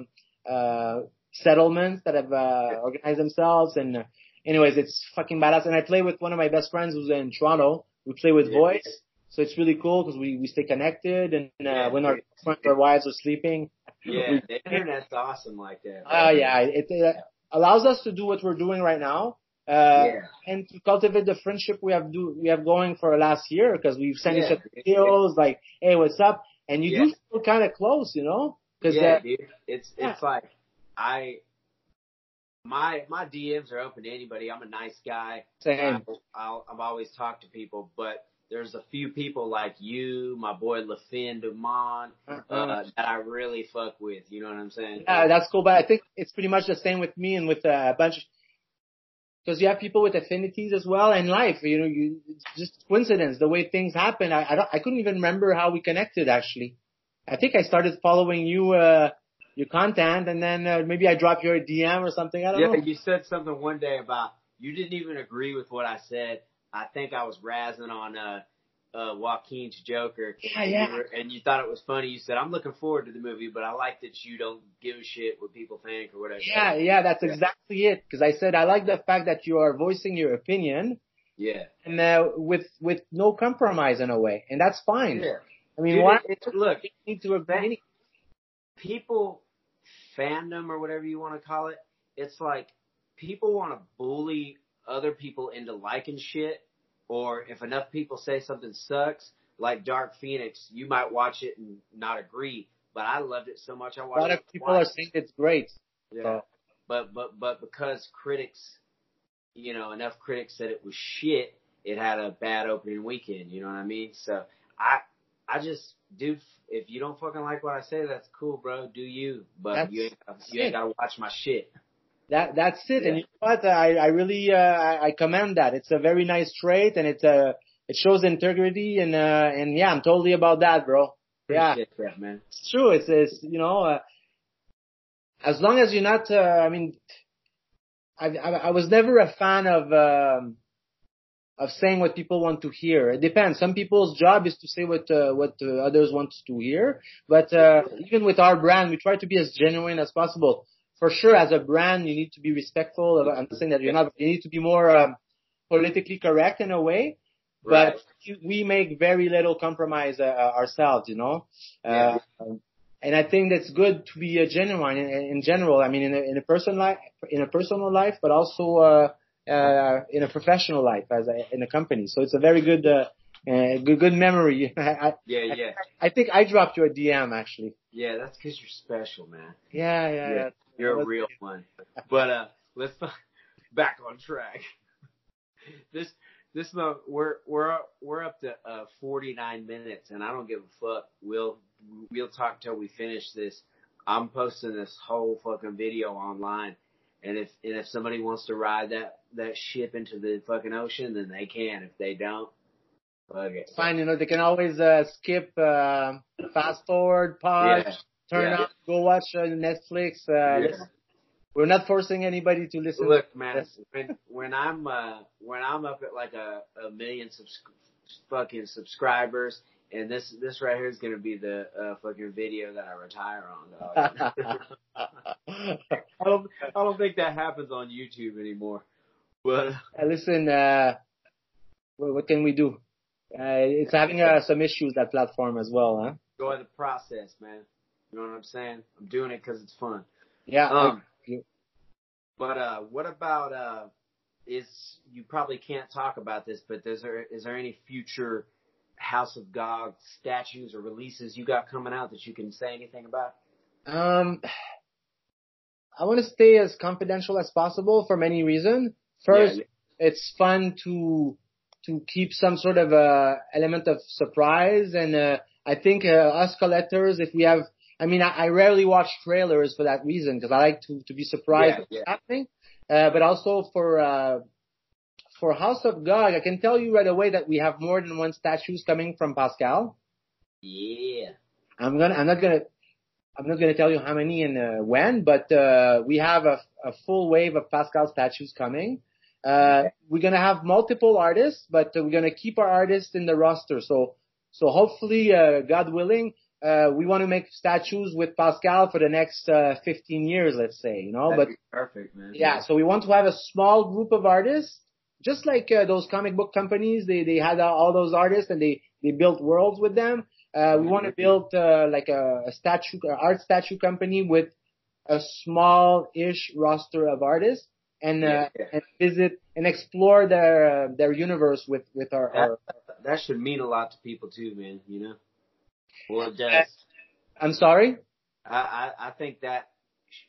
uh, settlements that have, uh, organized themselves. And uh, anyways, it's fucking badass. And I play with one of my best friends who's in Toronto. We play with Yeah. voice. So it's really cool because we, we stay connected and, uh, Yeah. when our friends, our wives are sleeping. Yeah, the internet's awesome like that. Oh yeah, it, it allows us to do what we're doing right now. Uh, yeah. and to cultivate the friendship we have do we have going for last year because we've sent each Yeah. other videos like, hey, what's up? And you Yeah. do feel kind of close, you know? Because yeah, uh, dude. It's it's like I my my DMs are open to anybody. I'm a nice guy. same. I'll, I'll I've always talked to people, but there's a few people like you, my boy LaFin Dumont, Uh, uh, that I really fuck with. You know what I'm saying? yeah, that's cool. But I think it's pretty much the same with me and with uh, a bunch. Because you have people with affinities as well in life. You know, you it's just coincidence the way things happen. I I, don't, I couldn't even remember how we connected actually. I think I started following you. uh your content and then uh, maybe I dropped your DM or something. I don't yeah, know. you said something one day about you didn't even agree with what I said. I think I was razzing on uh uh Joaquin's Joker. Yeah, And you were- And you thought it was funny. You said, I'm looking forward to the movie, but I like that you don't give a shit what people think or whatever. Yeah, yeah, that's Yeah. exactly it. Because I said I like the fact that you are voicing your opinion Yeah. and uh, with with no compromise in a way, and that's fine. Yeah. I mean, Dude, why it- it- look, to agree? people fandom or whatever you want to call it, it's like people want to bully other people into liking shit, or if enough people say something sucks, like Dark Phoenix, you might watch it and not agree, but I loved it so much I watched it. A lot it of people are saying it's great. Yeah. But but but because critics, you know, enough critics said it was shit, it had a bad opening weekend. You know what I mean? So I I just dude, if you don't fucking like what I say, that's cool, bro. Do you? But That's- you ain't you ain't gotta watch my shit. That that's it. Yeah. And you know what? I I really uh, I, I commend that. It's a very nice trait, and it's uh it shows integrity, and uh and yeah, I'm totally about that, bro. Yeah. That, man. It's true. It's, it's you know, uh, as long as you're not, uh, I mean, I, I, I was never a fan of, um, of saying what people want to hear. It depends. Some people's job is to say what, uh, what uh, others want to hear. But, uh, even with our brand, we try to be as genuine as possible. For sure, as a brand, you need to be respectful. Of, I'm saying that you're not, you need to be more, um, politically correct in a way. Right. But we make very little compromise uh, uh, ourselves, you know. Yeah. Uh, and I think that's good to be uh, genuine in, in general. I mean, in a, in a person life, in a personal life, but also uh, uh, in a professional life as a, in a company. So it's a very good, uh, uh, good, good memory. *laughs* I, I, Yeah, yeah. I think I dropped you a DM actually. Yeah, that's because you're special, man. Yeah, yeah, Yeah. You're a real one. But uh let's *laughs* back on track. *laughs* This this month we're we're up- we're up to uh 49 minutes and I don't give a fuck. We'll we'll talk till we finish this. I'm posting this whole fucking video online. And if and if somebody wants to ride that that ship into the fucking ocean, then they can. If they don't, Okay. Fine, you know, they can always uh, skip, uh, fast forward, pause, Yeah. Turn Yeah. on, go watch uh, Netflix. Uh, Yeah. We're not forcing anybody to listen. Look, man, when when I'm uh when I'm up at like a a million subs- fucking subscribers, and this this right here is gonna be the uh, fucking video that I retire on. Dog. *laughs* I don't I don't think that happens on YouTube anymore. But Uh, listen, uh, what, what can we do? Uh, it's having uh, some issues that platform as well, huh? enjoy the process, man. You know what I'm saying? I'm doing it because it's fun. Yeah. Um, But uh, what about uh, is you probably can't talk about this, but is there is there any future House of Gog statues or releases you got coming out that you can say anything about? Um, I want to stay as confidential as possible for many reasons. First, Yeah, it's fun to to keep some sort of uh, element of surprise, and uh, I think uh, us collectors, if we have, I mean, I, I rarely watch trailers for that reason because I like to to be surprised Yeah, what's yeah. happening. Uh, but also for uh, for House of Gog, I can tell you right away that we have more than one statues coming from Pascal. yeah. I'm gonna, I'm not gonna, I'm not gonna tell you how many and uh, when, but uh, we have a, a full wave of Pascal statues coming. Uh, we're gonna have multiple artists, but we're gonna keep our artists in the roster. So, so hopefully, uh, God willing, uh, we want to make statues with Pascal for the next uh, 15 years, let's say, you know. That'd but perfect, man. yeah, so we want to have a small group of artists, just like uh, those comic book companies. They they had uh, all those artists and they they built worlds with them. Uh, we want to build uh, like a, a statue, a art statue company with a small-ish roster of artists and uh, Yeah, and visit and explore their uh, their universe with with our. our That should mean a lot to people too, man. You know. Well, it does. I'm sorry. I, I I think that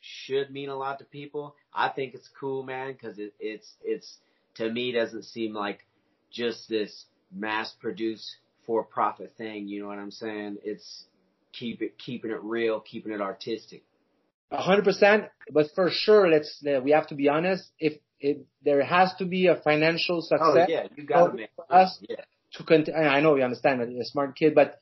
should mean a lot to people. I think it's cool, man, because it, it's it's to me doesn't seem like just this mass produced for profit thing. You know what I'm saying? It's keep it keeping it real, keeping it artistic. A hundred percent, but for sure, let's uh, we have to be honest. If if there has to be a financial success Oh yeah, you gotta Oh, make for us, Yeah, to continue. I know you understand that you're a smart kid, but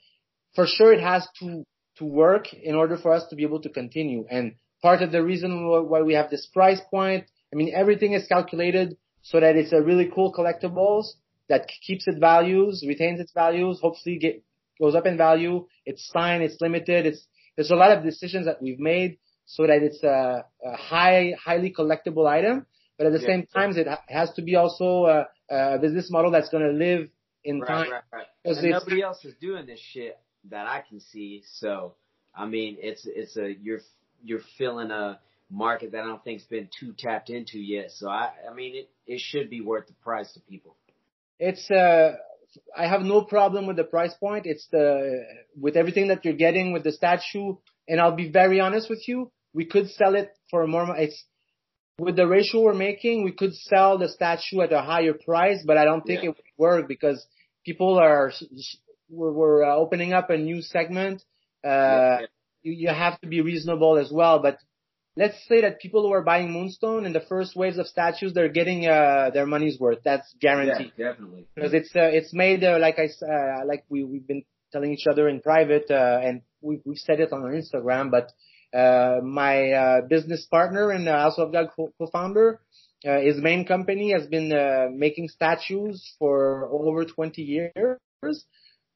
for sure it has to to work in order for us to be able to continue. And part of the reason why we have this price point, I mean, everything is calculated so that it's a really cool collectibles that keeps its values, retains its values, hopefully get goes up in value. It's signed, it's limited. It's there's a lot of decisions that we've made so that it's a, a high, highly collectible item. But at the Yeah. same time, it has to be also a, a business model that's going to live in right, time. right, right. And nobody else is doing this shit that I can see. So I mean, it's it's a you're you're filling a market that I don't think's been too tapped into yet. So I I mean, it it should be worth the price to people. It's uh I have no problem with the price point. It's the with everything that you're getting with the statue, and I'll be very honest with you, we could sell it for a more. It's with the ratio we're making, we could sell the statue at a higher price, but I don't think Yeah. it would work because people are we're, we're uh, opening up a new segment. Uh, Yeah, yeah. You, you have to be reasonable as well, but. Let's say that people who are buying Moonstone in the first waves of statues, they're getting uh, their money's worth. That's guaranteed Yeah, definitely. because it's uh, it's made uh, like I uh, like we we've been telling each other in private uh, and we we said it on our Instagram. But uh, my uh, business partner and uh, of Gog co- co-founder, uh, his main company has been uh, making statues for over 20 years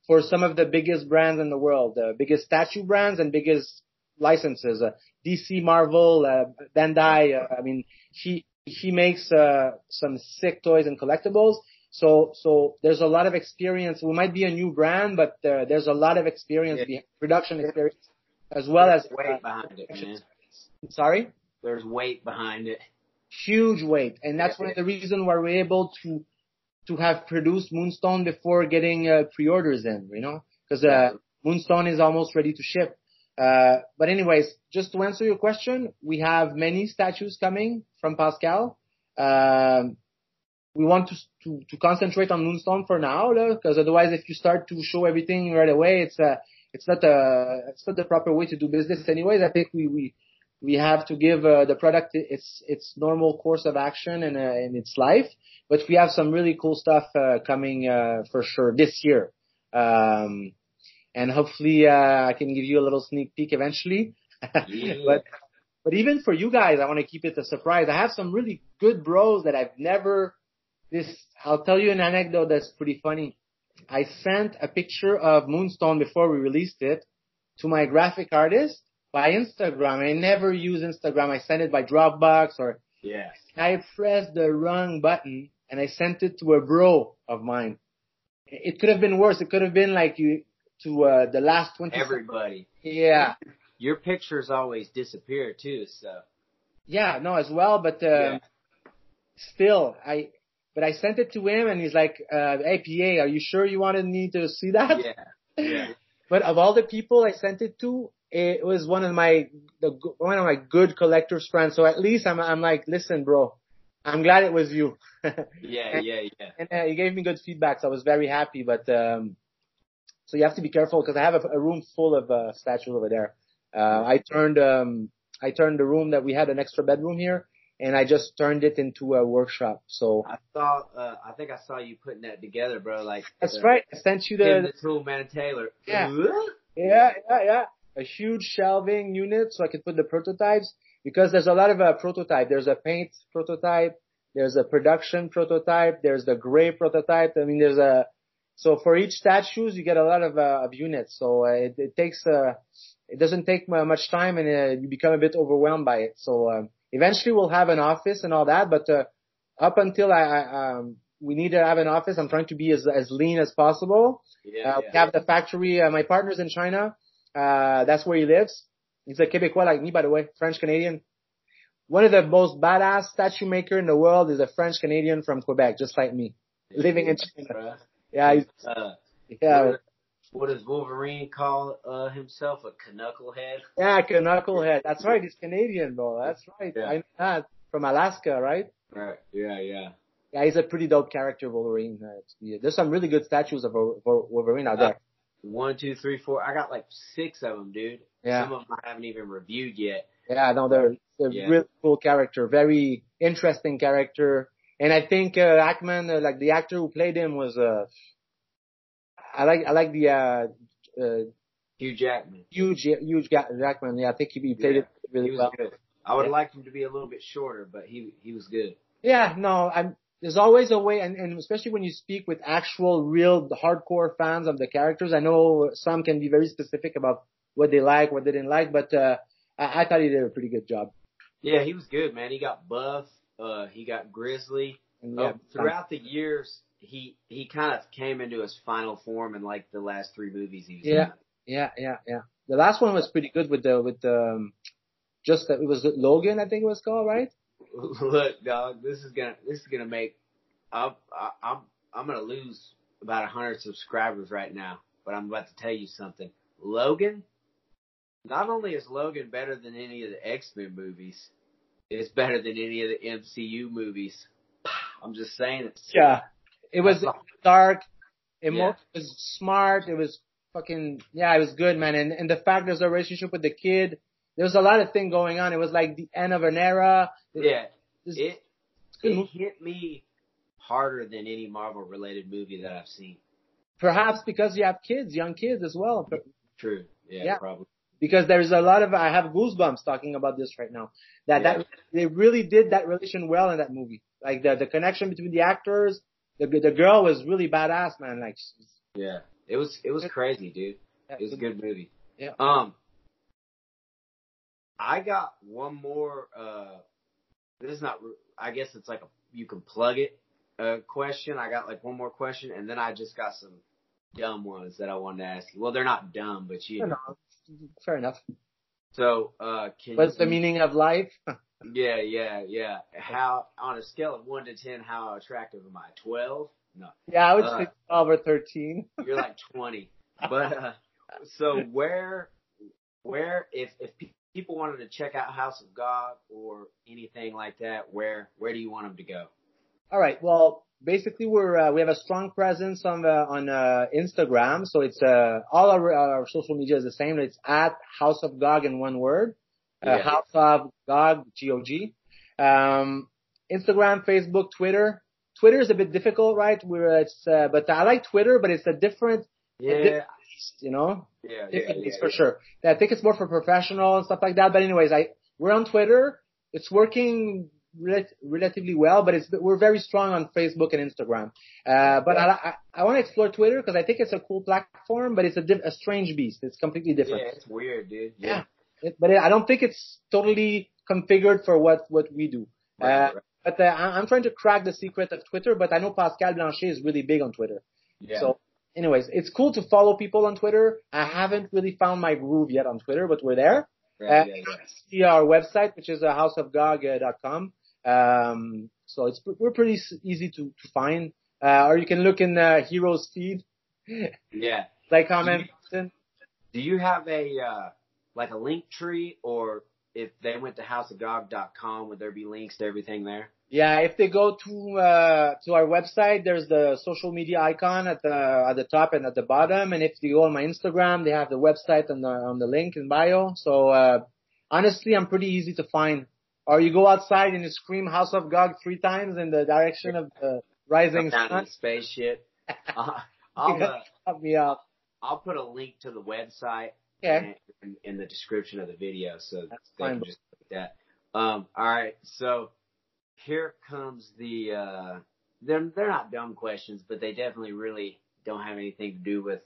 for some of the biggest brands in the world, the biggest statue brands and biggest licenses, uh, DC, Marvel, uh, Bandai. Uh, I mean, he he makes uh, some sick toys and collectibles. So, so there's a lot of experience. We might be a new brand, but uh, there's a lot of experience, Yeah. behind production experience, as well as weight uh, behind it, man. sorry, There's weight behind it. huge weight, and that's Yeah. one of the reasons why we're able to to have produced Moonstone before getting uh, pre-orders in. You know, because uh, Moonstone is almost ready to ship. Uh, but anyways, just to answer your question, we have many statues coming from Pascal. Um, we want to, to, to concentrate on Moonstone for now, because otherwise if you start to show everything right away, it's uh it's not a, it's not the proper way to do business anyways. I think we, we, we have to give uh, the product its its normal course of action and uh, in its life. But we have some really cool stuff uh, coming uh, for sure this year, um, and hopefully uh, I can give you a little sneak peek eventually. Yeah. *laughs* but but even for you guys, I want to keep it a surprise. I have some really good bros that I've never. This I'll tell you an anecdote that's pretty funny. I sent a picture of Moonstone before we released it to my graphic artist by Instagram. I never use Instagram. I send it by Dropbox or Yeah. I pressed the wrong button and I sent it to a bro of mine. It could have been worse. It could have been like you to uh, the last 20 Everybody. Yeah. Your pictures always disappear too, so. Yeah, no, as well, but um, Yeah. still, I but I sent it to him and he's like, uh, "Hey, PA, are you sure you wanted me to see that?" Yeah. Yeah. *laughs* But of all the people I sent it to, it was one of my the one of my good collectors friends. So at least I'm I'm like, listen, bro, I'm glad it was you. *laughs* Yeah, yeah, yeah. and uh, he gave me good feedback, so I was very happy. But um, so you have to be careful because I have a, a room full of uh, statues over there. Uh, I turned um, I turned the room that we had an extra bedroom here, and I just turned it into a workshop. So I saw, uh, I think I saw you putting that together, bro. Like that's the, right. I sent you the the Tool Man Taylor. Yeah. yeah yeah yeah a huge shelving unit so I could put the prototypes because there's a lot of uh, prototype. There's a paint prototype. There's a production prototype. There's the gray prototype. I mean, there's a so for each statues you get a lot of uh, of units. So uh, it, it takes uh it doesn't take much time and uh, you become a bit overwhelmed by it. So um, eventually we'll have an office and all that, but uh, up until I, I um we need to have an office. I'm trying to be as as lean as possible. Yeah, Uh, yeah. we have the factory. Uh, my partner's in China. Uh, that's where he lives. He's a Quebecois like me, by the way, French Canadian. One of the most badass statue maker in the world is a French Canadian from Quebec, just like me, living in China. Yeah, he's, Uh, yeah, what, what does Wolverine call uh, himself? A knucklehead? yeah, knucklehead. That's right. He's Canadian, bro. That's right. Yeah. I know that from Alaska, right? Right. Yeah, yeah. Yeah, he's a pretty dope character, Wolverine. Uh, yeah, there's some really good statues of Wol- Wol- Wolverine out there. One, two, three, four. I got like six of them, dude. Yeah. Some of them I haven't even reviewed yet. Yeah, no, they're, they're Yeah. really cool character, very interesting character. And I think, uh, Ackman, uh, like the actor who played him was, uh, I like, I like the, uh, uh, Hugh Jackman. huge, huge Jackman. Yeah, I think he, he played Yeah, it really well. good. I would have Yeah. liked him to be a little bit shorter, but he he was good. Yeah, no, I'm, there's always a way, and, and especially when you speak with actual, real, hardcore fans of the characters. I know some can be very specific about what they like, what they didn't like, but, uh, I, I thought he did a pretty good job. Yeah, he was good, man. He got buff. Uh, he got grizzly. And Oh, yeah, throughout the years, he he kind of came into his final form in like the last three movies he was Yeah. Yeah, yeah, yeah. The last one was pretty good with the with the um, just that it was Logan, I think it was called, right? *laughs* Look, dog, this is gonna this is gonna make. I'm I- I'm I'm gonna lose about a hundred subscribers right now, but I'm about to tell you something. Logan, not only is Logan better than any of the X Men movies, it's better than any of the MCU movies. *sighs* I'm just saying it. Yeah. It was dark. It Yeah. was smart. It was fucking yeah, it was good, man. And and the fact there's a relationship with the kid, there was a lot of thing going on. It was like the end of an era. Yeah, it it hit me harder than any Marvel related movie that I've seen. perhaps because you have kids, young kids as well. True. Yeah, Yeah. probably. because there's a lot of I have goosebumps talking about this right now. That Yeah. that they really did that relation well in that movie. Like the the connection between the actors, the the girl was really badass, man. Like Yeah. It was it was crazy, dude. It was a good movie. Yeah. Um I got one more uh this is not I guess it's like a you can plug it uh question. I got like one more question and then I just got some dumb ones that I wanted to ask you. Well, they're not dumb, but you You know, fair enough. So, uh can What's the meaning of life? *laughs* Yeah, yeah, yeah. How on a scale of one to ten, how attractive am I? Twelve? No, yeah, I would Uh, say twelve or thirteen. *laughs* you're like twenty. But uh, so where, where if if people wanted to check out House of Gog or anything like that, where where do you want them to go? All right. Well, basically, we're uh, we have a strong presence on uh, on uh, Instagram. So it's uh, all our, our social media is the same. It's at House of Gog in one word. Uh, Yeah. House of Gog, G-O-G. Um, Instagram, Facebook, Twitter. Twitter is a bit difficult, right? Where it's, uh, but I like Twitter, but it's a different, Yeah. you know, Yeah. Yeah. yeah, for yeah. sure. I think it's more for professional and stuff like that. But anyways, I we're on Twitter. It's working rel- relatively well, but it's we're very strong on Facebook and Instagram. Uh, but I I, I want to explore Twitter because I think it's a cool platform, but it's a diff- a strange beast. It's completely different. Yeah, it's weird, dude. Yeah. It, but I don't think it's totally configured for what what we do. Right, Uh, right. But uh, I- I'm trying to crack the secret of Twitter. But I know Pascal Blanchet is really big on Twitter. Yeah. So, anyways, it's cool to follow people on Twitter. I haven't really found my groove yet on Twitter, but we're there. Right, Uh, yeah, yeah. See our website, which is uh, houseofgog.com. Um, so it's we're pretty easy to to find. Uh, or you can look in uh, Heroes feed, *laughs* Yeah. like comment. button. Do you have a uh like a link tree or if they went to houseofgog.com would there be links to everything there? Yeah, if they go to uh, to our website, there's the social media icon at the at the top and at the bottom. And if you go on my Instagram, they have the website on the on the link in bio. So uh, honestly, I'm pretty easy to find. Or you go outside and you scream "House of Gog" three times in the direction of the rising sun. the space shit. *laughs* Uh, I'll uh, Help me out. I'll put a link to the website Okay. in, in the description of the video so That's they fine, can just click that. Um, all right, so here comes the uh, they're they're not dumb questions, but they definitely really don't have anything to do with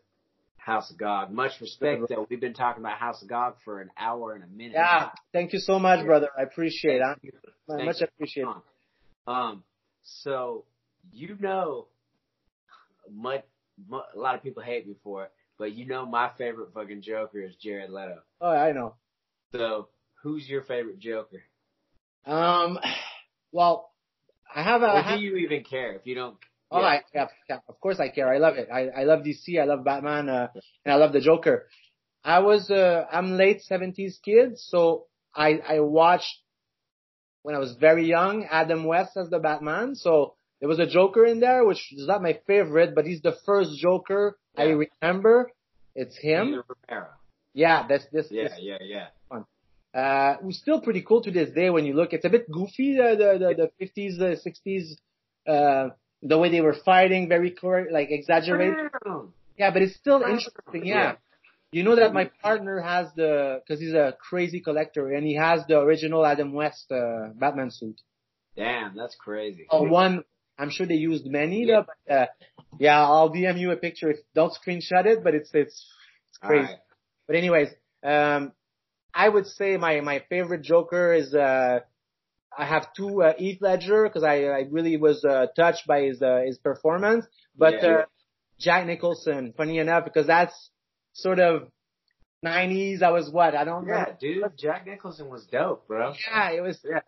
House of Gog. Much respect though. We've been talking about House of Gog for an hour and a minute. Yeah. Thank you so much, brother. I appreciate it. I much appreciate it. Um, so you know, much, mu a lot of people hate me for it, but you know my favorite fucking Joker is Jared Leto. Oh, I know. So who's your favorite Joker? Um, well, I have a. I Or have, do you even care if you don't? Oh, yeah. I, yeah, yeah, of course I care. I love it. I, I love DC. I love Batman. Uh, and I love the Joker. I was, uh, I'm late seventies kid, so I, I watched when I was very young, Adam West as the Batman. So there was a Joker in there, which is not my favorite, but he's the first Joker I remember. It's him. Yeah, that's this. Yeah, this yeah, yeah. Uh, it was still pretty cool to this day when you look. It's a bit goofy, uh, the the the 50s, the 60s, uh, the way they were fighting, very correct, like exaggerated. Yeah, but it's still interesting. Yeah. You know that my partner has the, cause he's a crazy collector and he has the original Adam West, uh, Batman suit. Damn, that's crazy. Oh, one, I'm sure they used many, Yeah. but, uh, yeah, I'll DM you a picture if, don't screenshot it, but it's, it's, it's crazy. right. But anyways, um, I would say my my favorite Joker is uh, I have two uh, Heath Ledger because I I really was uh, touched by his uh, his performance, but Yeah. uh, Jack Nicholson, funny enough, because that's sort of 90s. I was what I don't Yeah, remember. dude, Jack Nicholson was dope, bro. Yeah, it was. Yeah.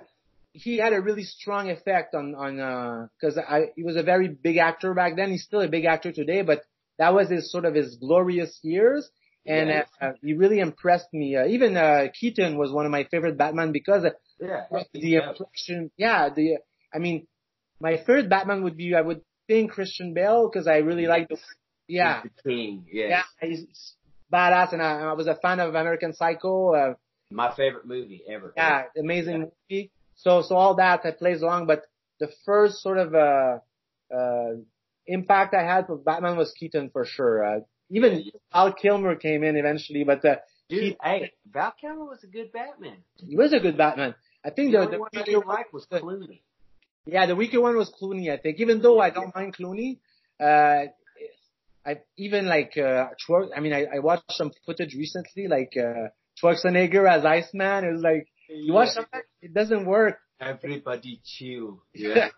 He had a really strong effect on on because I he was a very big actor back then. He's still a big actor today, but that was his sort of his glorious years. And Yeah. uh, he really impressed me. Uh, even uh, Keaton was one of my favorite Batman because Yeah. the Yeah. impression. Yeah, the I mean, my third Batman would be I would think Christian Bale because I really like the yeah He's the king. Yeah. yeah he's badass and I, I was a fan of American Psycho. Uh, My favorite movie ever. yeah, amazing movie. So so all that that plays along, but the first sort of uh uh impact I had with Batman was Keaton for sure. Uh, even Yeah, yeah. Kilmer came in eventually, but uh, Dude, he, hey, Val Kilmer was a good Batman. he was a good Batman. I think The the, the one I weaker didn't one, like was Clooney. yeah, the weaker one was Clooney. I think, even though I don't mind Clooney, uh, I even like uh, Schwar- I mean, I, I watched some footage recently, like uh, Schwarzenegger as Iceman. It was like you watch something, it doesn't work. Everybody chill. *laughs* Yeah.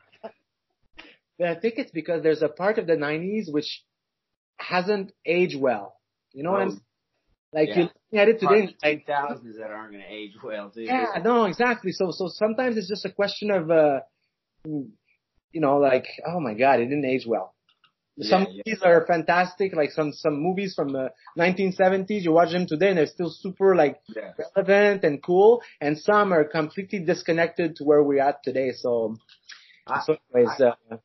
But I think it's because there's a part of the 90s which hasn't aged well. You know what I'm. Like yeah. you're looking at it today, like, thousands that aren't gonna age well, dude. yeah, no, exactly. So, so sometimes it's just a question of, uh, you know, like, oh my God, it didn't age well. Some Yeah, yeah. movies are fantastic, like some, some movies from the 1970s, you watch them today and they're still super like Yeah. relevant and cool, and some are completely disconnected to where we're at today. So, I- so anyways, I- uh,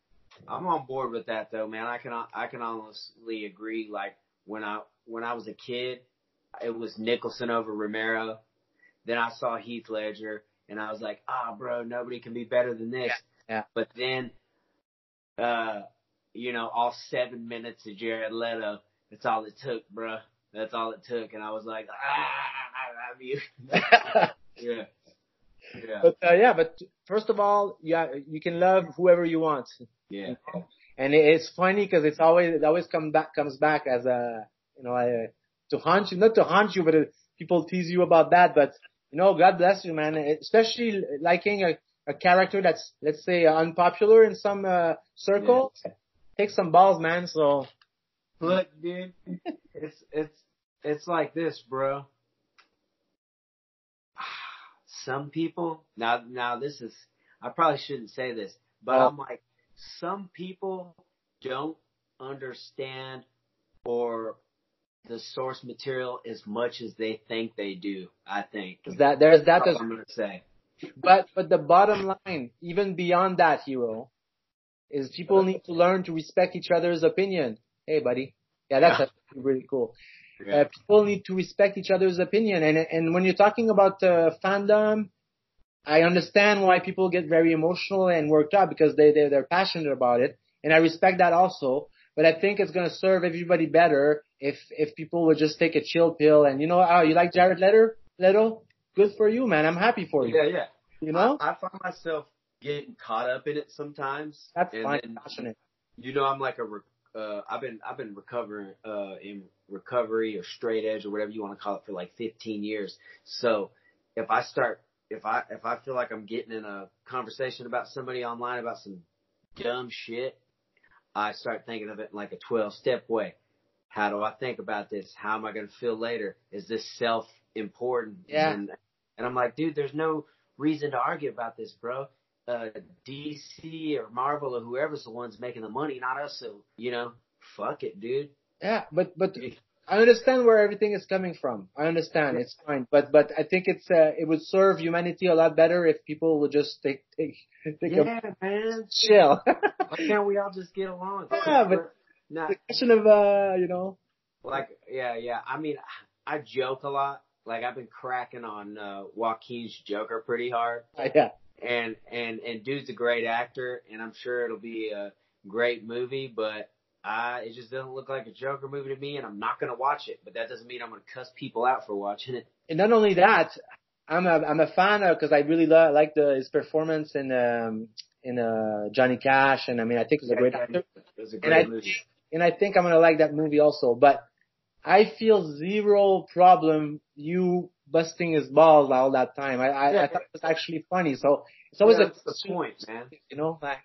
I'm on board with that though, man. I can I can honestly agree. Like when I when I was a kid, it was Nicholson over Romero, then I saw Heath Ledger, and I was like, ah, oh, bro, nobody can be better than this. Yeah. yeah. But then, uh, you know, all seven minutes of Jared Leto, that's all it took, bro. That's all it took, and I was like, ah, I love you. *laughs* yeah. Yeah. But uh, yeah, but first of all, yeah, you can love whoever you want. Yeah. And it's funny because it's always it always comes back comes back as a you know a, to haunt you, not to haunt you, but it, people tease you about that. But you know, God bless you, man. Especially liking a a character that's let's say unpopular in some uh, circles. Yeah. Take some balls, man. So look, dude, it's it's it's like this, bro *sighs* some people now now this is I probably shouldn't say this, but oh. I'm like some people don't understand or the source material as much as they think they do. I think that there's that. That's I'm gonna say. But but the bottom line, even beyond that, hero, is people need to learn to respect each other's opinion. Hey, buddy. Yeah, that's yeah. really cool. Yeah. Uh, people need to respect each other's opinion. And, and when you're talking about uh, fandom, I understand why people get very emotional and worked up because they, they, they're passionate about it. And I respect that also. But I think it's going to serve everybody better if, if people would just take a chill pill and, you know, oh, you like Jared Leto? Leto? Good for you, man. I'm happy for you. Yeah, yeah. You know? I, I find myself getting caught up in it sometimes. That's fine. Passionate. You know, I'm like a re- uh, I've been I've been recovering uh, in recovery or straight edge or whatever you want to call it for like 15 years. So if I start if I if I feel like I'm getting in a conversation about somebody online about some dumb shit, I start thinking of it in like a 12 step way. How do I think about this? How am I going to feel later? Is this self important? Yeah. And, and I'm like, dude, there's no reason to argue about this, bro uh, DC or Marvel or whoever's the ones making the money, not us. So you know, fuck it, dude. Yeah, but but I understand where everything is coming from. I understand it's fine, but but I think it's uh, it would serve humanity a lot better if people would just take take take yeah, a man. chill. Why can't we all just get along? *laughs* Yeah, but not, the question of uh, you know, like yeah, yeah. I mean, I joke a lot. Like I've been cracking on uh Joaquin's Joker pretty hard. *laughs* Yeah and and and dude's a great actor, and I'm sure it'll be a great movie. But I, it just doesn't look like a Joker movie to me, and I'm not gonna watch it. But that doesn't mean I'm gonna cuss people out for watching it. And not only that, I'm a I'm a fan of because I really lo- like the his performance in um in uh Johnny Cash, and I mean I think he's a great actor. It was a great and movie. I, and I think I'm gonna like that movie also, but. I feel zero problem you busting his balls all that time. I I, yeah. I thought it was actually funny. So it's always yeah, a, the point, man. You know, like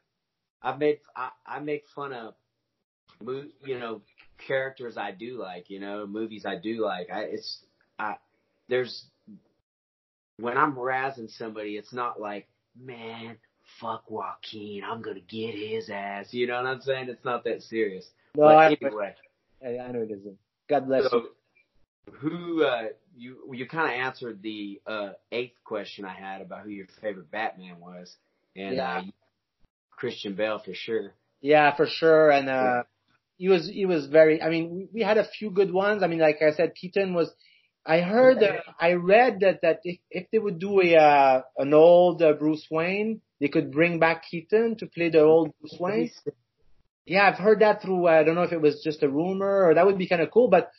I made I, I make fun of, you know, characters I do like. You know, movies I do like. I it's I there's when I'm razzing somebody, it's not like man. Fuck Joaquin, I'm gonna get his ass. You know what I'm saying? It's not that serious. No, but I, anyway. I, I know it isn't. God bless so, you who uh, you you kind of answered the uh, eighth question I had about who your favorite Batman was, and yeah. uh, Christian Bale for sure. Yeah, for sure, and uh, he was he was very. I mean, we, we had a few good ones. I mean, like I said, Keaton was. I heard that I read that that if if they would do a uh, an old uh, Bruce Wayne, they could bring back Keaton to play the old Bruce Wayne. Yeah, I've heard that through. I don't know if it was just a rumor or that would be kind of cool, but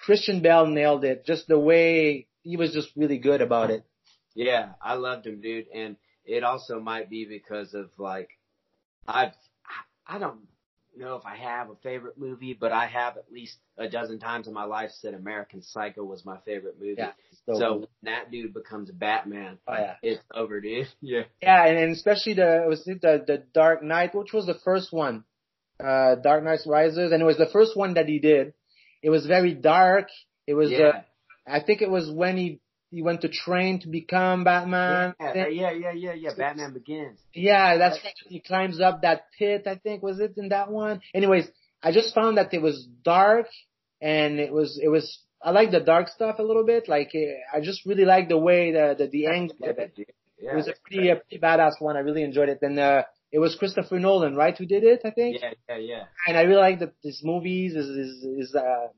Christian Bale nailed it. Just the way he was just really good about it. Yeah, I loved him, dude. And it also might be because of like, I've, I don't know if I have a favorite movie, but I have at least a dozen times in my life said American Psycho was my favorite movie. Yeah, so, so when that dude becomes Batman, oh, yeah. it's over, dude. *laughs* Yeah. Yeah, and, and especially the was it the the Dark Knight, which was the first one, uh, Dark Knight Rises, and it was the first one that he did. It was very dark. It was, yeah. uh, I think it was when he, he went to train to become Batman. Yeah, yeah, yeah, yeah, yeah. Batman Begins. Yeah, that's right. He climbs up that pit, I think, was it in that one? Anyways, I just found that it was dark and it was, it was, I like the dark stuff a little bit. Like, I just really like the way the, the, the angle of it. Yeah, it was a pretty, a pretty badass one. I really enjoyed it. And, uh, it was Christopher Nolan, right, who did it, I think? Yeah, yeah, yeah. And I really like that this movies is, is, is, uh,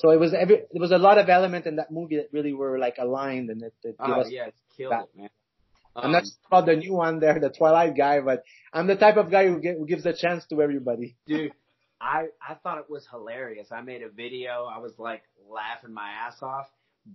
So it was every, there was a lot of element in that movie that really were like aligned and it, it gave Oh us yeah, it's killed that. it, man. I'm not Um, sure about the new one there, the Twilight guy, but I'm the type of guy who, gi- who gives a chance to everybody. dude, I I thought it was hilarious. I made a video. I was like laughing my ass off,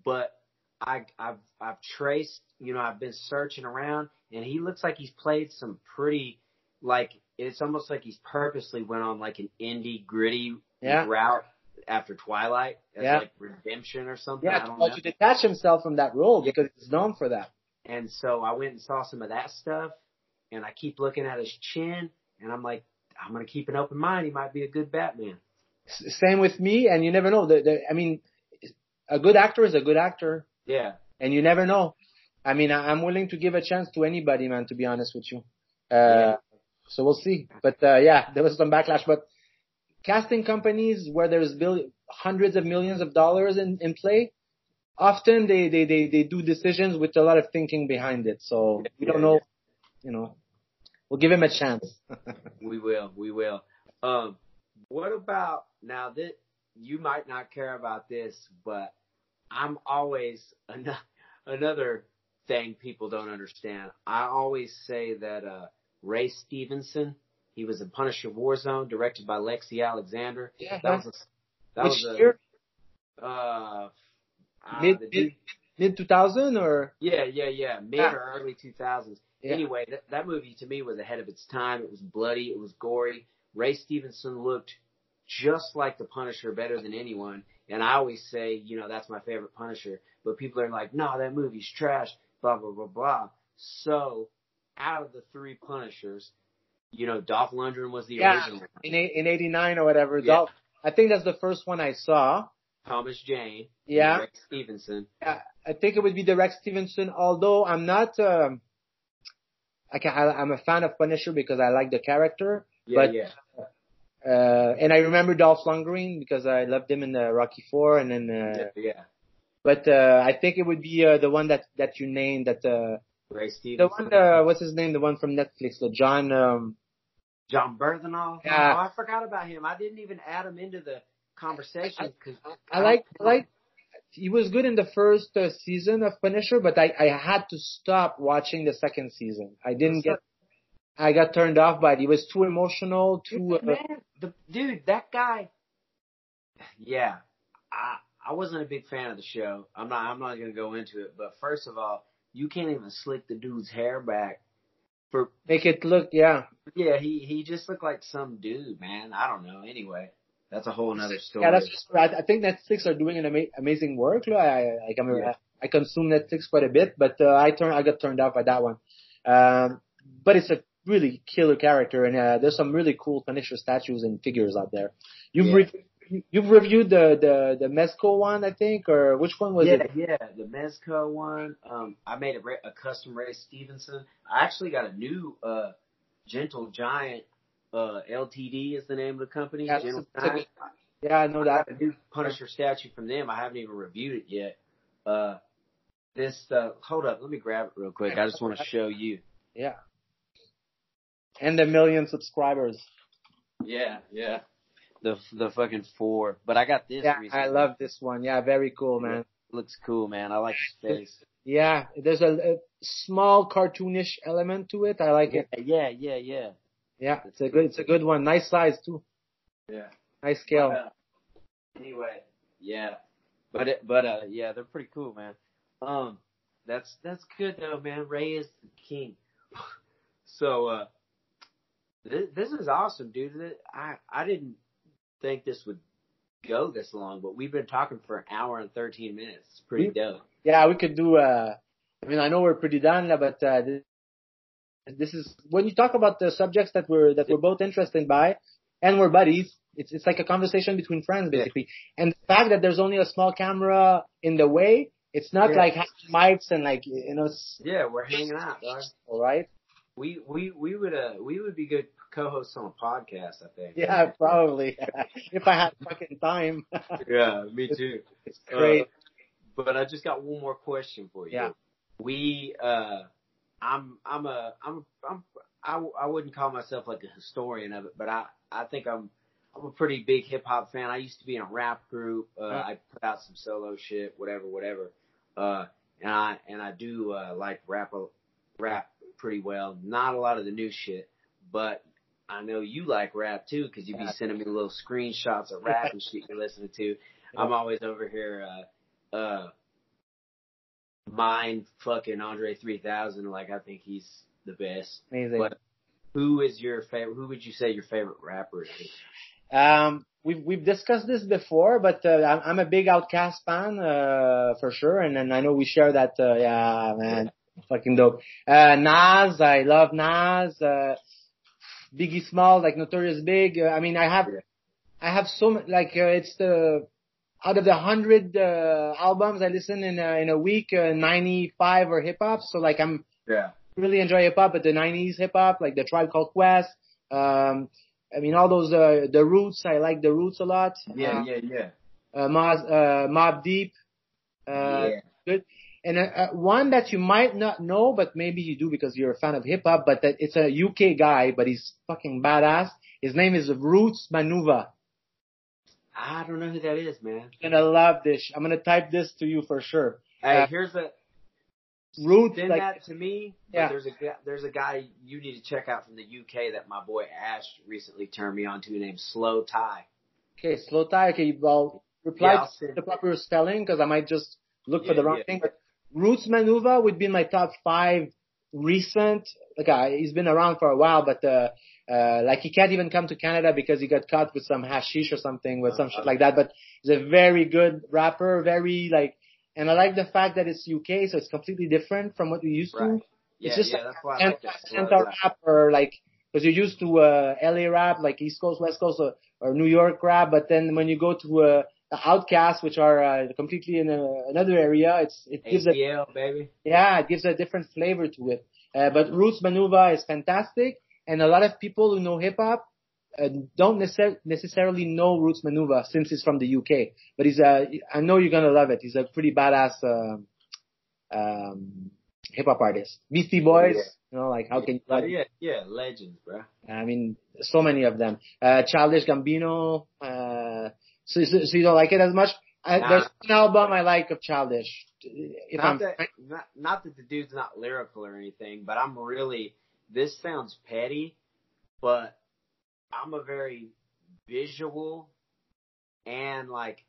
but I I've I've traced, you know, I've been searching around, and he looks like he's played some pretty like it's almost like he's purposely went on like an indie gritty Yeah. route after Twilight as Yeah. like redemption or something. Yeah, I to, don't know. to detach himself from that role because he's known for that. And so I went and saw some of that stuff, and I keep looking at his chin, and I'm like, I'm gonna keep an open mind. He might be a good Batman. S- Same with me, and you never know. The, the, I mean, a good actor is a good actor, Yeah. and you never know. I mean, I, I'm willing to give a chance to anybody, man. To be honest with you, uh, Yeah. so we'll see. But uh, yeah, there was some backlash. But casting companies where there's bill- hundreds of millions of dollars in, in play, often they, they they they do decisions with a lot of thinking behind it. So we don't know. You know, we'll give him a chance. *laughs* We will, we will. Um, what about now that you might not care about this, but I'm always another *laughs* another thing people don't understand. I always say that uh, Ray Stevenson, he was in Punisher Warzone, directed by Lexi Alexander. Yeah. That was a, that Which was a year? uh, uh, Mid the mid mid two thousand or yeah, yeah, yeah, mid Yeah. or early 2000s. Yeah. Anyway, that, that movie to me was ahead of its time. It was bloody. It was gory. Ray Stevenson looked just like the Punisher, better than anyone. And I always say, you know, that's my favorite Punisher. But people are like, no, that movie's trash. Blah blah blah blah. So, out of the three Punishers, you know, Dolph Lundgren was the Yeah. original. one. in in eighty nine or whatever. Yeah. Dolph- I think that's the first one I saw. Thomas Jane. Yeah. Ray Stevenson. Yeah, I think it would be the Rex Stevenson, although I'm not, um, I can, I, I'm a fan of Punisher because I like the character. Yeah, But- yeah. Uh, and I remember Dolph Lundgren because I loved him in the Rocky Four and then, uh, yeah, yeah. but, uh, I think it would be, uh, the one that, that you named that, uh, Ray the one, uh, what's his name? The one from Netflix, the John, um, Jon Bernthal. Yeah. Oh, I forgot about him. I didn't even add him into the conversation because I like, I like, he was good in the first uh, season of Punisher, but I, I had to stop watching the second season. I didn't get, I got turned off by it. He was too emotional, too, uh, man, the dude, that guy. Yeah, I I wasn't a big fan of the show. I'm not. I'm not gonna go into it. But first of all, you can't even slick the dude's hair back. For make it look, yeah. yeah, he he just looked like some dude, man. I don't know. Anyway, that's a whole nother story. Yeah, that's just, I, I think Netflix are doing an ama- amazing work. I, I, I, I'm- Yeah. I consume Netflix quite a bit, but, uh, I turn, I got turned off by that one. Um, but it's a really killer character and, uh, there's some really cool Punisher statues and figures out there. You've, Yeah. You've reviewed the, the, the Mezco one, I think, or which one was yeah, it? yeah, the Mezco one. Um, I made a, a custom Ray Stevenson. I actually got a new uh, Gentle Giant. Uh, LTD is the name of the company. Yeah, Gentle a- Giant. Yeah, I know I that. new Punisher statue from them. I haven't even reviewed it yet. Uh, this, uh, hold up, let me grab it real quick. I just want to show you. Yeah. And a million subscribers. Yeah, yeah. The the fucking four, but I got this. Yeah, recently. I love this one. Yeah, very cool, man. Looks cool, man. I like his face. Yeah, there's a, a small cartoonish element to it. I like Yeah, it. yeah, yeah, yeah. Yeah, it's a good, it's a good one. Nice size too. Yeah. Nice scale. Uh, anyway, yeah, but it, but uh, yeah, they're pretty cool, man. Um, that's that's good though, man. Ray is the king. *sighs* so uh, this, this is awesome, dude. I I didn't think this would go this long, but we've been talking for an hour and thirteen minutes. It's pretty dope. Yeah, we could do. Uh, I mean, I know we're pretty done, now, but uh, this, this is when you talk about the subjects that we're that we're both interested by, and we're buddies. It's it's like a conversation between friends, basically. And the fact that there's only a small camera in the way, it's not Yeah. like having mics and like you know, Yeah, we're hanging out, all right. We we we would uh we would be good co-hosts on a podcast, I think. Yeah, probably. *laughs* if I had fucking time, *laughs* Yeah, me too. it's great. But I just got one more question for you. Yeah. We, uh, I'm, I'm a, I'm, I'm, I, I wouldn't call myself like a historian of it, but I, I think I'm, I'm a pretty big hip hop fan. I used to be in a rap group. Uh, Yeah. I put out some solo shit, whatever, whatever. Uh, and I and I do uh, like rap rap pretty well. Not a lot of the new shit, but I know you like rap too because you be Yeah. sending me little screenshots of rap and shit you're listening to. *laughs* I'm always over here. Uh, uh, mind fucking Andre 3000. Like I think he's the best. Amazing. But who is your favorite? Who would you say your favorite rapper is? Um, we've we've discussed this before, but uh, I'm, I'm a big Outkast fan uh, for sure, and then I know we share that. Uh, yeah, man, fucking dope. Uh, Nas, I love Nas. Uh, Biggie Small, like Notorious Big. Uh, I mean, I have Yeah. I have so much. Like uh, it's the out of the hundred uh, albums I listen in a, in a week, uh, 95 are hip hop. So like I'm Yeah. really enjoy hip hop, but the '90s hip hop, like the Tribe Called Quest. Um, I mean, all those uh, the Roots. I like the Roots a lot. Yeah, Uh, yeah, yeah. uh, Moz, uh, Mobb Deep. Uh, yeah. And uh, uh, one that you might not know, but maybe you do because you're a fan of hip hop. But that it's a UK guy, but he's fucking badass. His name is Roots Manuva. I don't know who that is, man. You're gonna love this. I'm gonna type this to you for sure. Hey, Uh, here's a Roots, send like that to me. Yeah. There's a guy- there's a guy you need to check out from the UK that my boy Ash recently turned me on to named Slowthai. okay, Slowthai. Okay, well, reply Yeah, to the proper spelling because I might just look for the wrong yeah. thing. But Roots Manuva would be in my top five recent. Like uh, he's been around for a while, but uh, uh, like he can't even come to Canada because he got caught with some hashish or something, with some shit like that. But he's a very good rapper, very like, and I like the fact that it's UK, so it's completely different from what we used to. Yeah, It's just yeah, like that's why I like that. Slow Santa Tie. rap or like because you're used to uh, LA rap, like East Coast, West Coast, or, or New York rap, but then when you go to uh, the Outkasts, which are uh, completely in a, another area, it's it gives a ATL, baby. yeah, it gives a different flavor to it. Uh, but Roots Manuva is fantastic, and a lot of people who know hip hop uh, don't necessar- necessarily know Roots Manuva since he's from the UK. But he's a, I know you're gonna love it. He's a pretty badass um, um, hip hop artist. Beastie Boys, Yeah. you know, like how can you? Oh, Love yeah, yeah, legends, bro. I mean, so many of them. Uh, Childish Gambino. Uh, so, so, so you don't like it as much. I, Nah. There's one album I like of Childish. If Not I'm that, not, not that the dude's not lyrical or anything, but I'm really. This sounds petty, but I'm a very visual and like,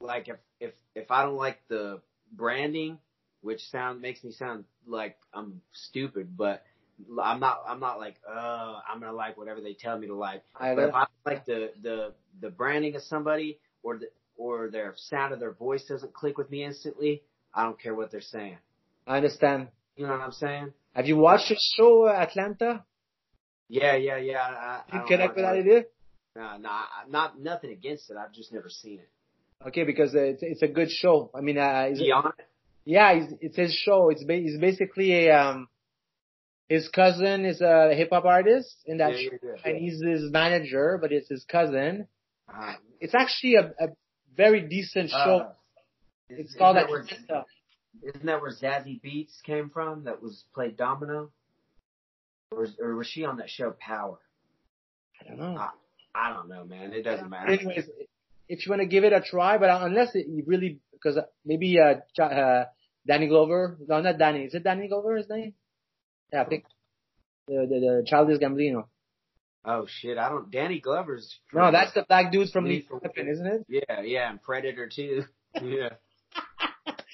like if if if I don't like the branding, which sound makes me sound like I'm stupid, but I'm not. I'm not like, uh, I'm gonna like whatever they tell me to like. I, But if I like the the the branding of somebody or the or their sound of their voice doesn't click with me instantly, I don't care what they're saying. I understand. You know what I'm saying? Have you watched the show Atlanta? Yeah, yeah, yeah. I, I You don't connect with that idea? No, no, I- not nothing against it. I've just never seen it. Okay, because it's, it's a good show. I mean, uh, Is it's, he on it? yeah, it's, it's his show. It's, ba- it's basically a, um, his cousin is a hip hop artist in that Yeah, show, yeah, yeah. and he's his manager, but it's his cousin. Uh, It's actually a, a very decent show. uh, it's isn't called that where-. Isn't that where Zazie Beetz came from? That was played Domino, or, or was she on that show Power? I don't know. Ah, I don't know, man. It doesn't matter. Anyways, if you want to give it a try, but unless it, you really, because maybe uh, uh, Danny Glover, no, not Danny. Is it Danny Glover? His name? Yeah, I think the the, the Childish Gambino. Oh shit! I don't. Danny Glover's. No, that's the black dudes from Lethal Weapon, isn't it? Yeah, yeah, and Predator too. *laughs* Yeah.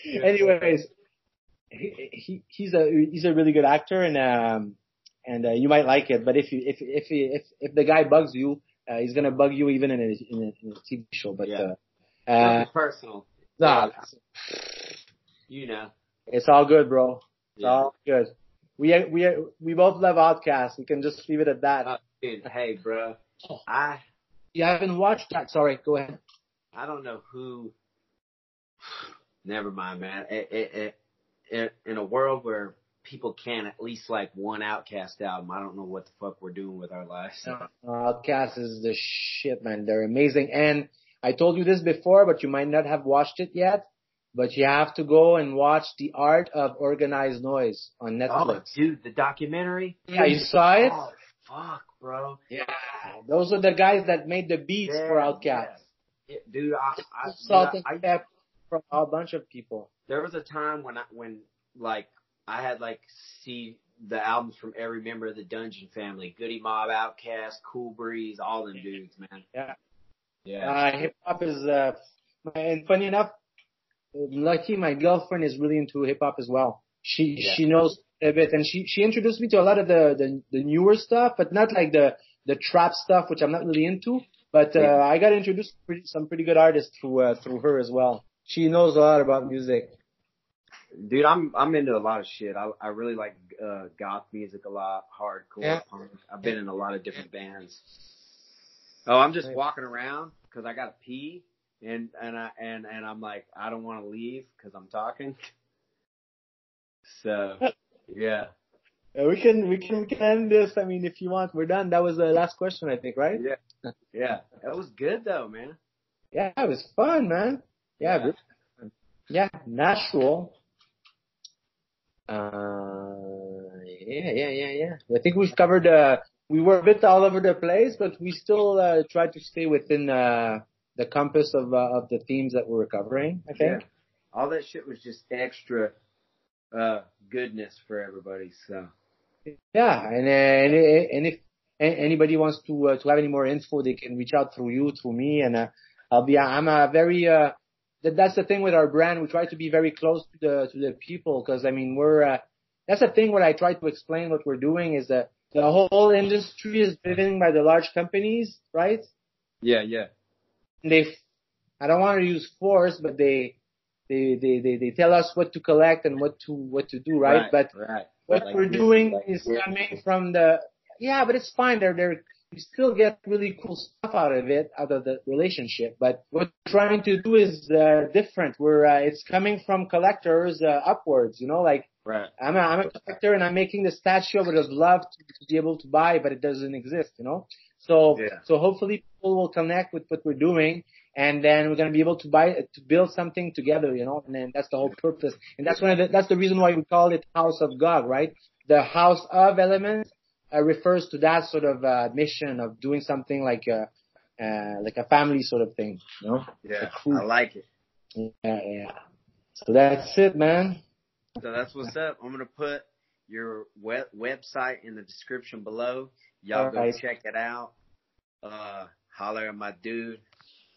Yeah. *laughs* Anyways, he, he he's a he's a really good actor, and um and uh, you might like it. But if you if if if if the guy bugs you, uh, he's gonna bug you even in a in a, in a TV show. But Yeah. uh, uh, personal. nah, You know. it's all good, bro. It's Yeah. all good. We we we both love Outkasts. We can just leave it at that. Uh, dude, hey, bro. Oh. I you haven't watched that? Sorry, go ahead. I don't know who. *sighs* Never mind, man. It, it, it, in a world where people can at least like one Outkast album, I don't know what the fuck we're doing with our lives. Outkast is the shit, man. They're amazing. And I told you this before, but you might not have watched it yet. But you have to go and watch The Art of Organized Noize on Oh, Netflix. dude, the documentary. yeah, you saw it? Oh, fuck, bro. Yeah, those are the guys that made the beats Yeah, for Outkast. yeah. Dude, I, I, Salt dude, I, pepper from a bunch of people. there was a time when I when like I had like see the albums from every member of the Dungeon family, Goodie Mob, Outkast, Cool Breeze, all them dudes, man. Yeah. Yeah. Uh, hip hop is, uh, and funny enough, lucky my girlfriend is really into hip hop as well. She, Yeah. she knows a bit and she, she introduced me to a lot of the, the, the newer stuff, but not like the, the trap stuff, which I'm not really into. But, uh, Yeah. I got introduced to pretty, some pretty good artists through, uh, through her as well. She knows a lot about music. Dude, I'm I'm into a lot of shit. I I really like uh goth music a lot, hardcore Yeah. punk. I've been in a lot of different bands. Oh, I'm just walking around because I got to pee, and and I and and I'm like I don't want to leave because I'm talking. *laughs* So yeah, we can, we can, we can end this. I mean, if you want, we're done. That was the last question, I think, right? yeah, yeah. That was good though, man. Yeah, it was fun, man. Yeah, Yeah. yeah, natural. Uh, yeah, yeah, yeah, yeah. I think we've covered. Uh, we were a bit all over the place, but we still uh, tried to stay within uh, the compass of uh, of the themes that we were covering. I think. All that shit was just extra uh goodness for everybody. So Yeah, and uh, and and if anybody wants to uh, to have any more info, they can reach out through you, through me, and uh, I'll be. I'm a very. Uh, that, that's the thing with our brand. We try to be very close to the to the people because I mean we're. Uh, that's the thing. What I try to explain what we're doing is that the whole industry is driven by the large companies, right? yeah, yeah, And they, I don't want to use force, but they, they, they, they, they tell us what to collect and what to what to do, right? But right. what Like we're this, doing like is this. coming from the yeah, but it's fine. They're they're you still get really cool stuff out of it, out of the relationship. But what we're trying to do is uh, different. We're uh, it's coming from collectors uh, upwards. You know, like right. I'm a I'm a collector and I'm making the statue I would have loved to, to be able to buy, but it doesn't exist. You know, so Yeah. so hopefully people will connect with what we're doing. And then we're gonna be able to buy to build something together, you know, and then that's the whole purpose. And that's one of the, that's the reason why we call it House of Gog, right? The House of element uh, refers to that sort of uh, mission of doing something like a uh, like a family sort of thing, you know? Yeah. I like it. Yeah, yeah. So that's it, man. So that's what's up. I'm gonna put your web- website in the description below. Y'all go Alright. check it out. Uh, holler at my dude.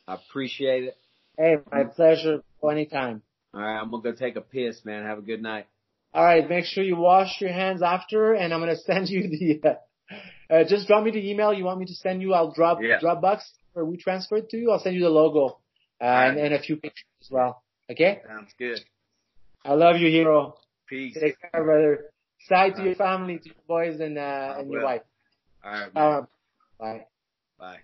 I appreciate it. Hey, my pleasure. Anytime. All right, I'm gonna go take a piss, man. Have a good night. All right, make sure you wash your hands after, and I'm gonna *laughs* send you the. Uh, uh, just drop me the email you want me to send you. I'll drop Yeah. Dropbox or WeTransfer it to you. I'll send you the logo uh, and, Alright. and a few pictures as well. Okay. Sounds good. I love you, hero. Peace. Take care, brother. Side to your family, to your boys, and uh, and your wife. All right, man. Uh, bye. Bye.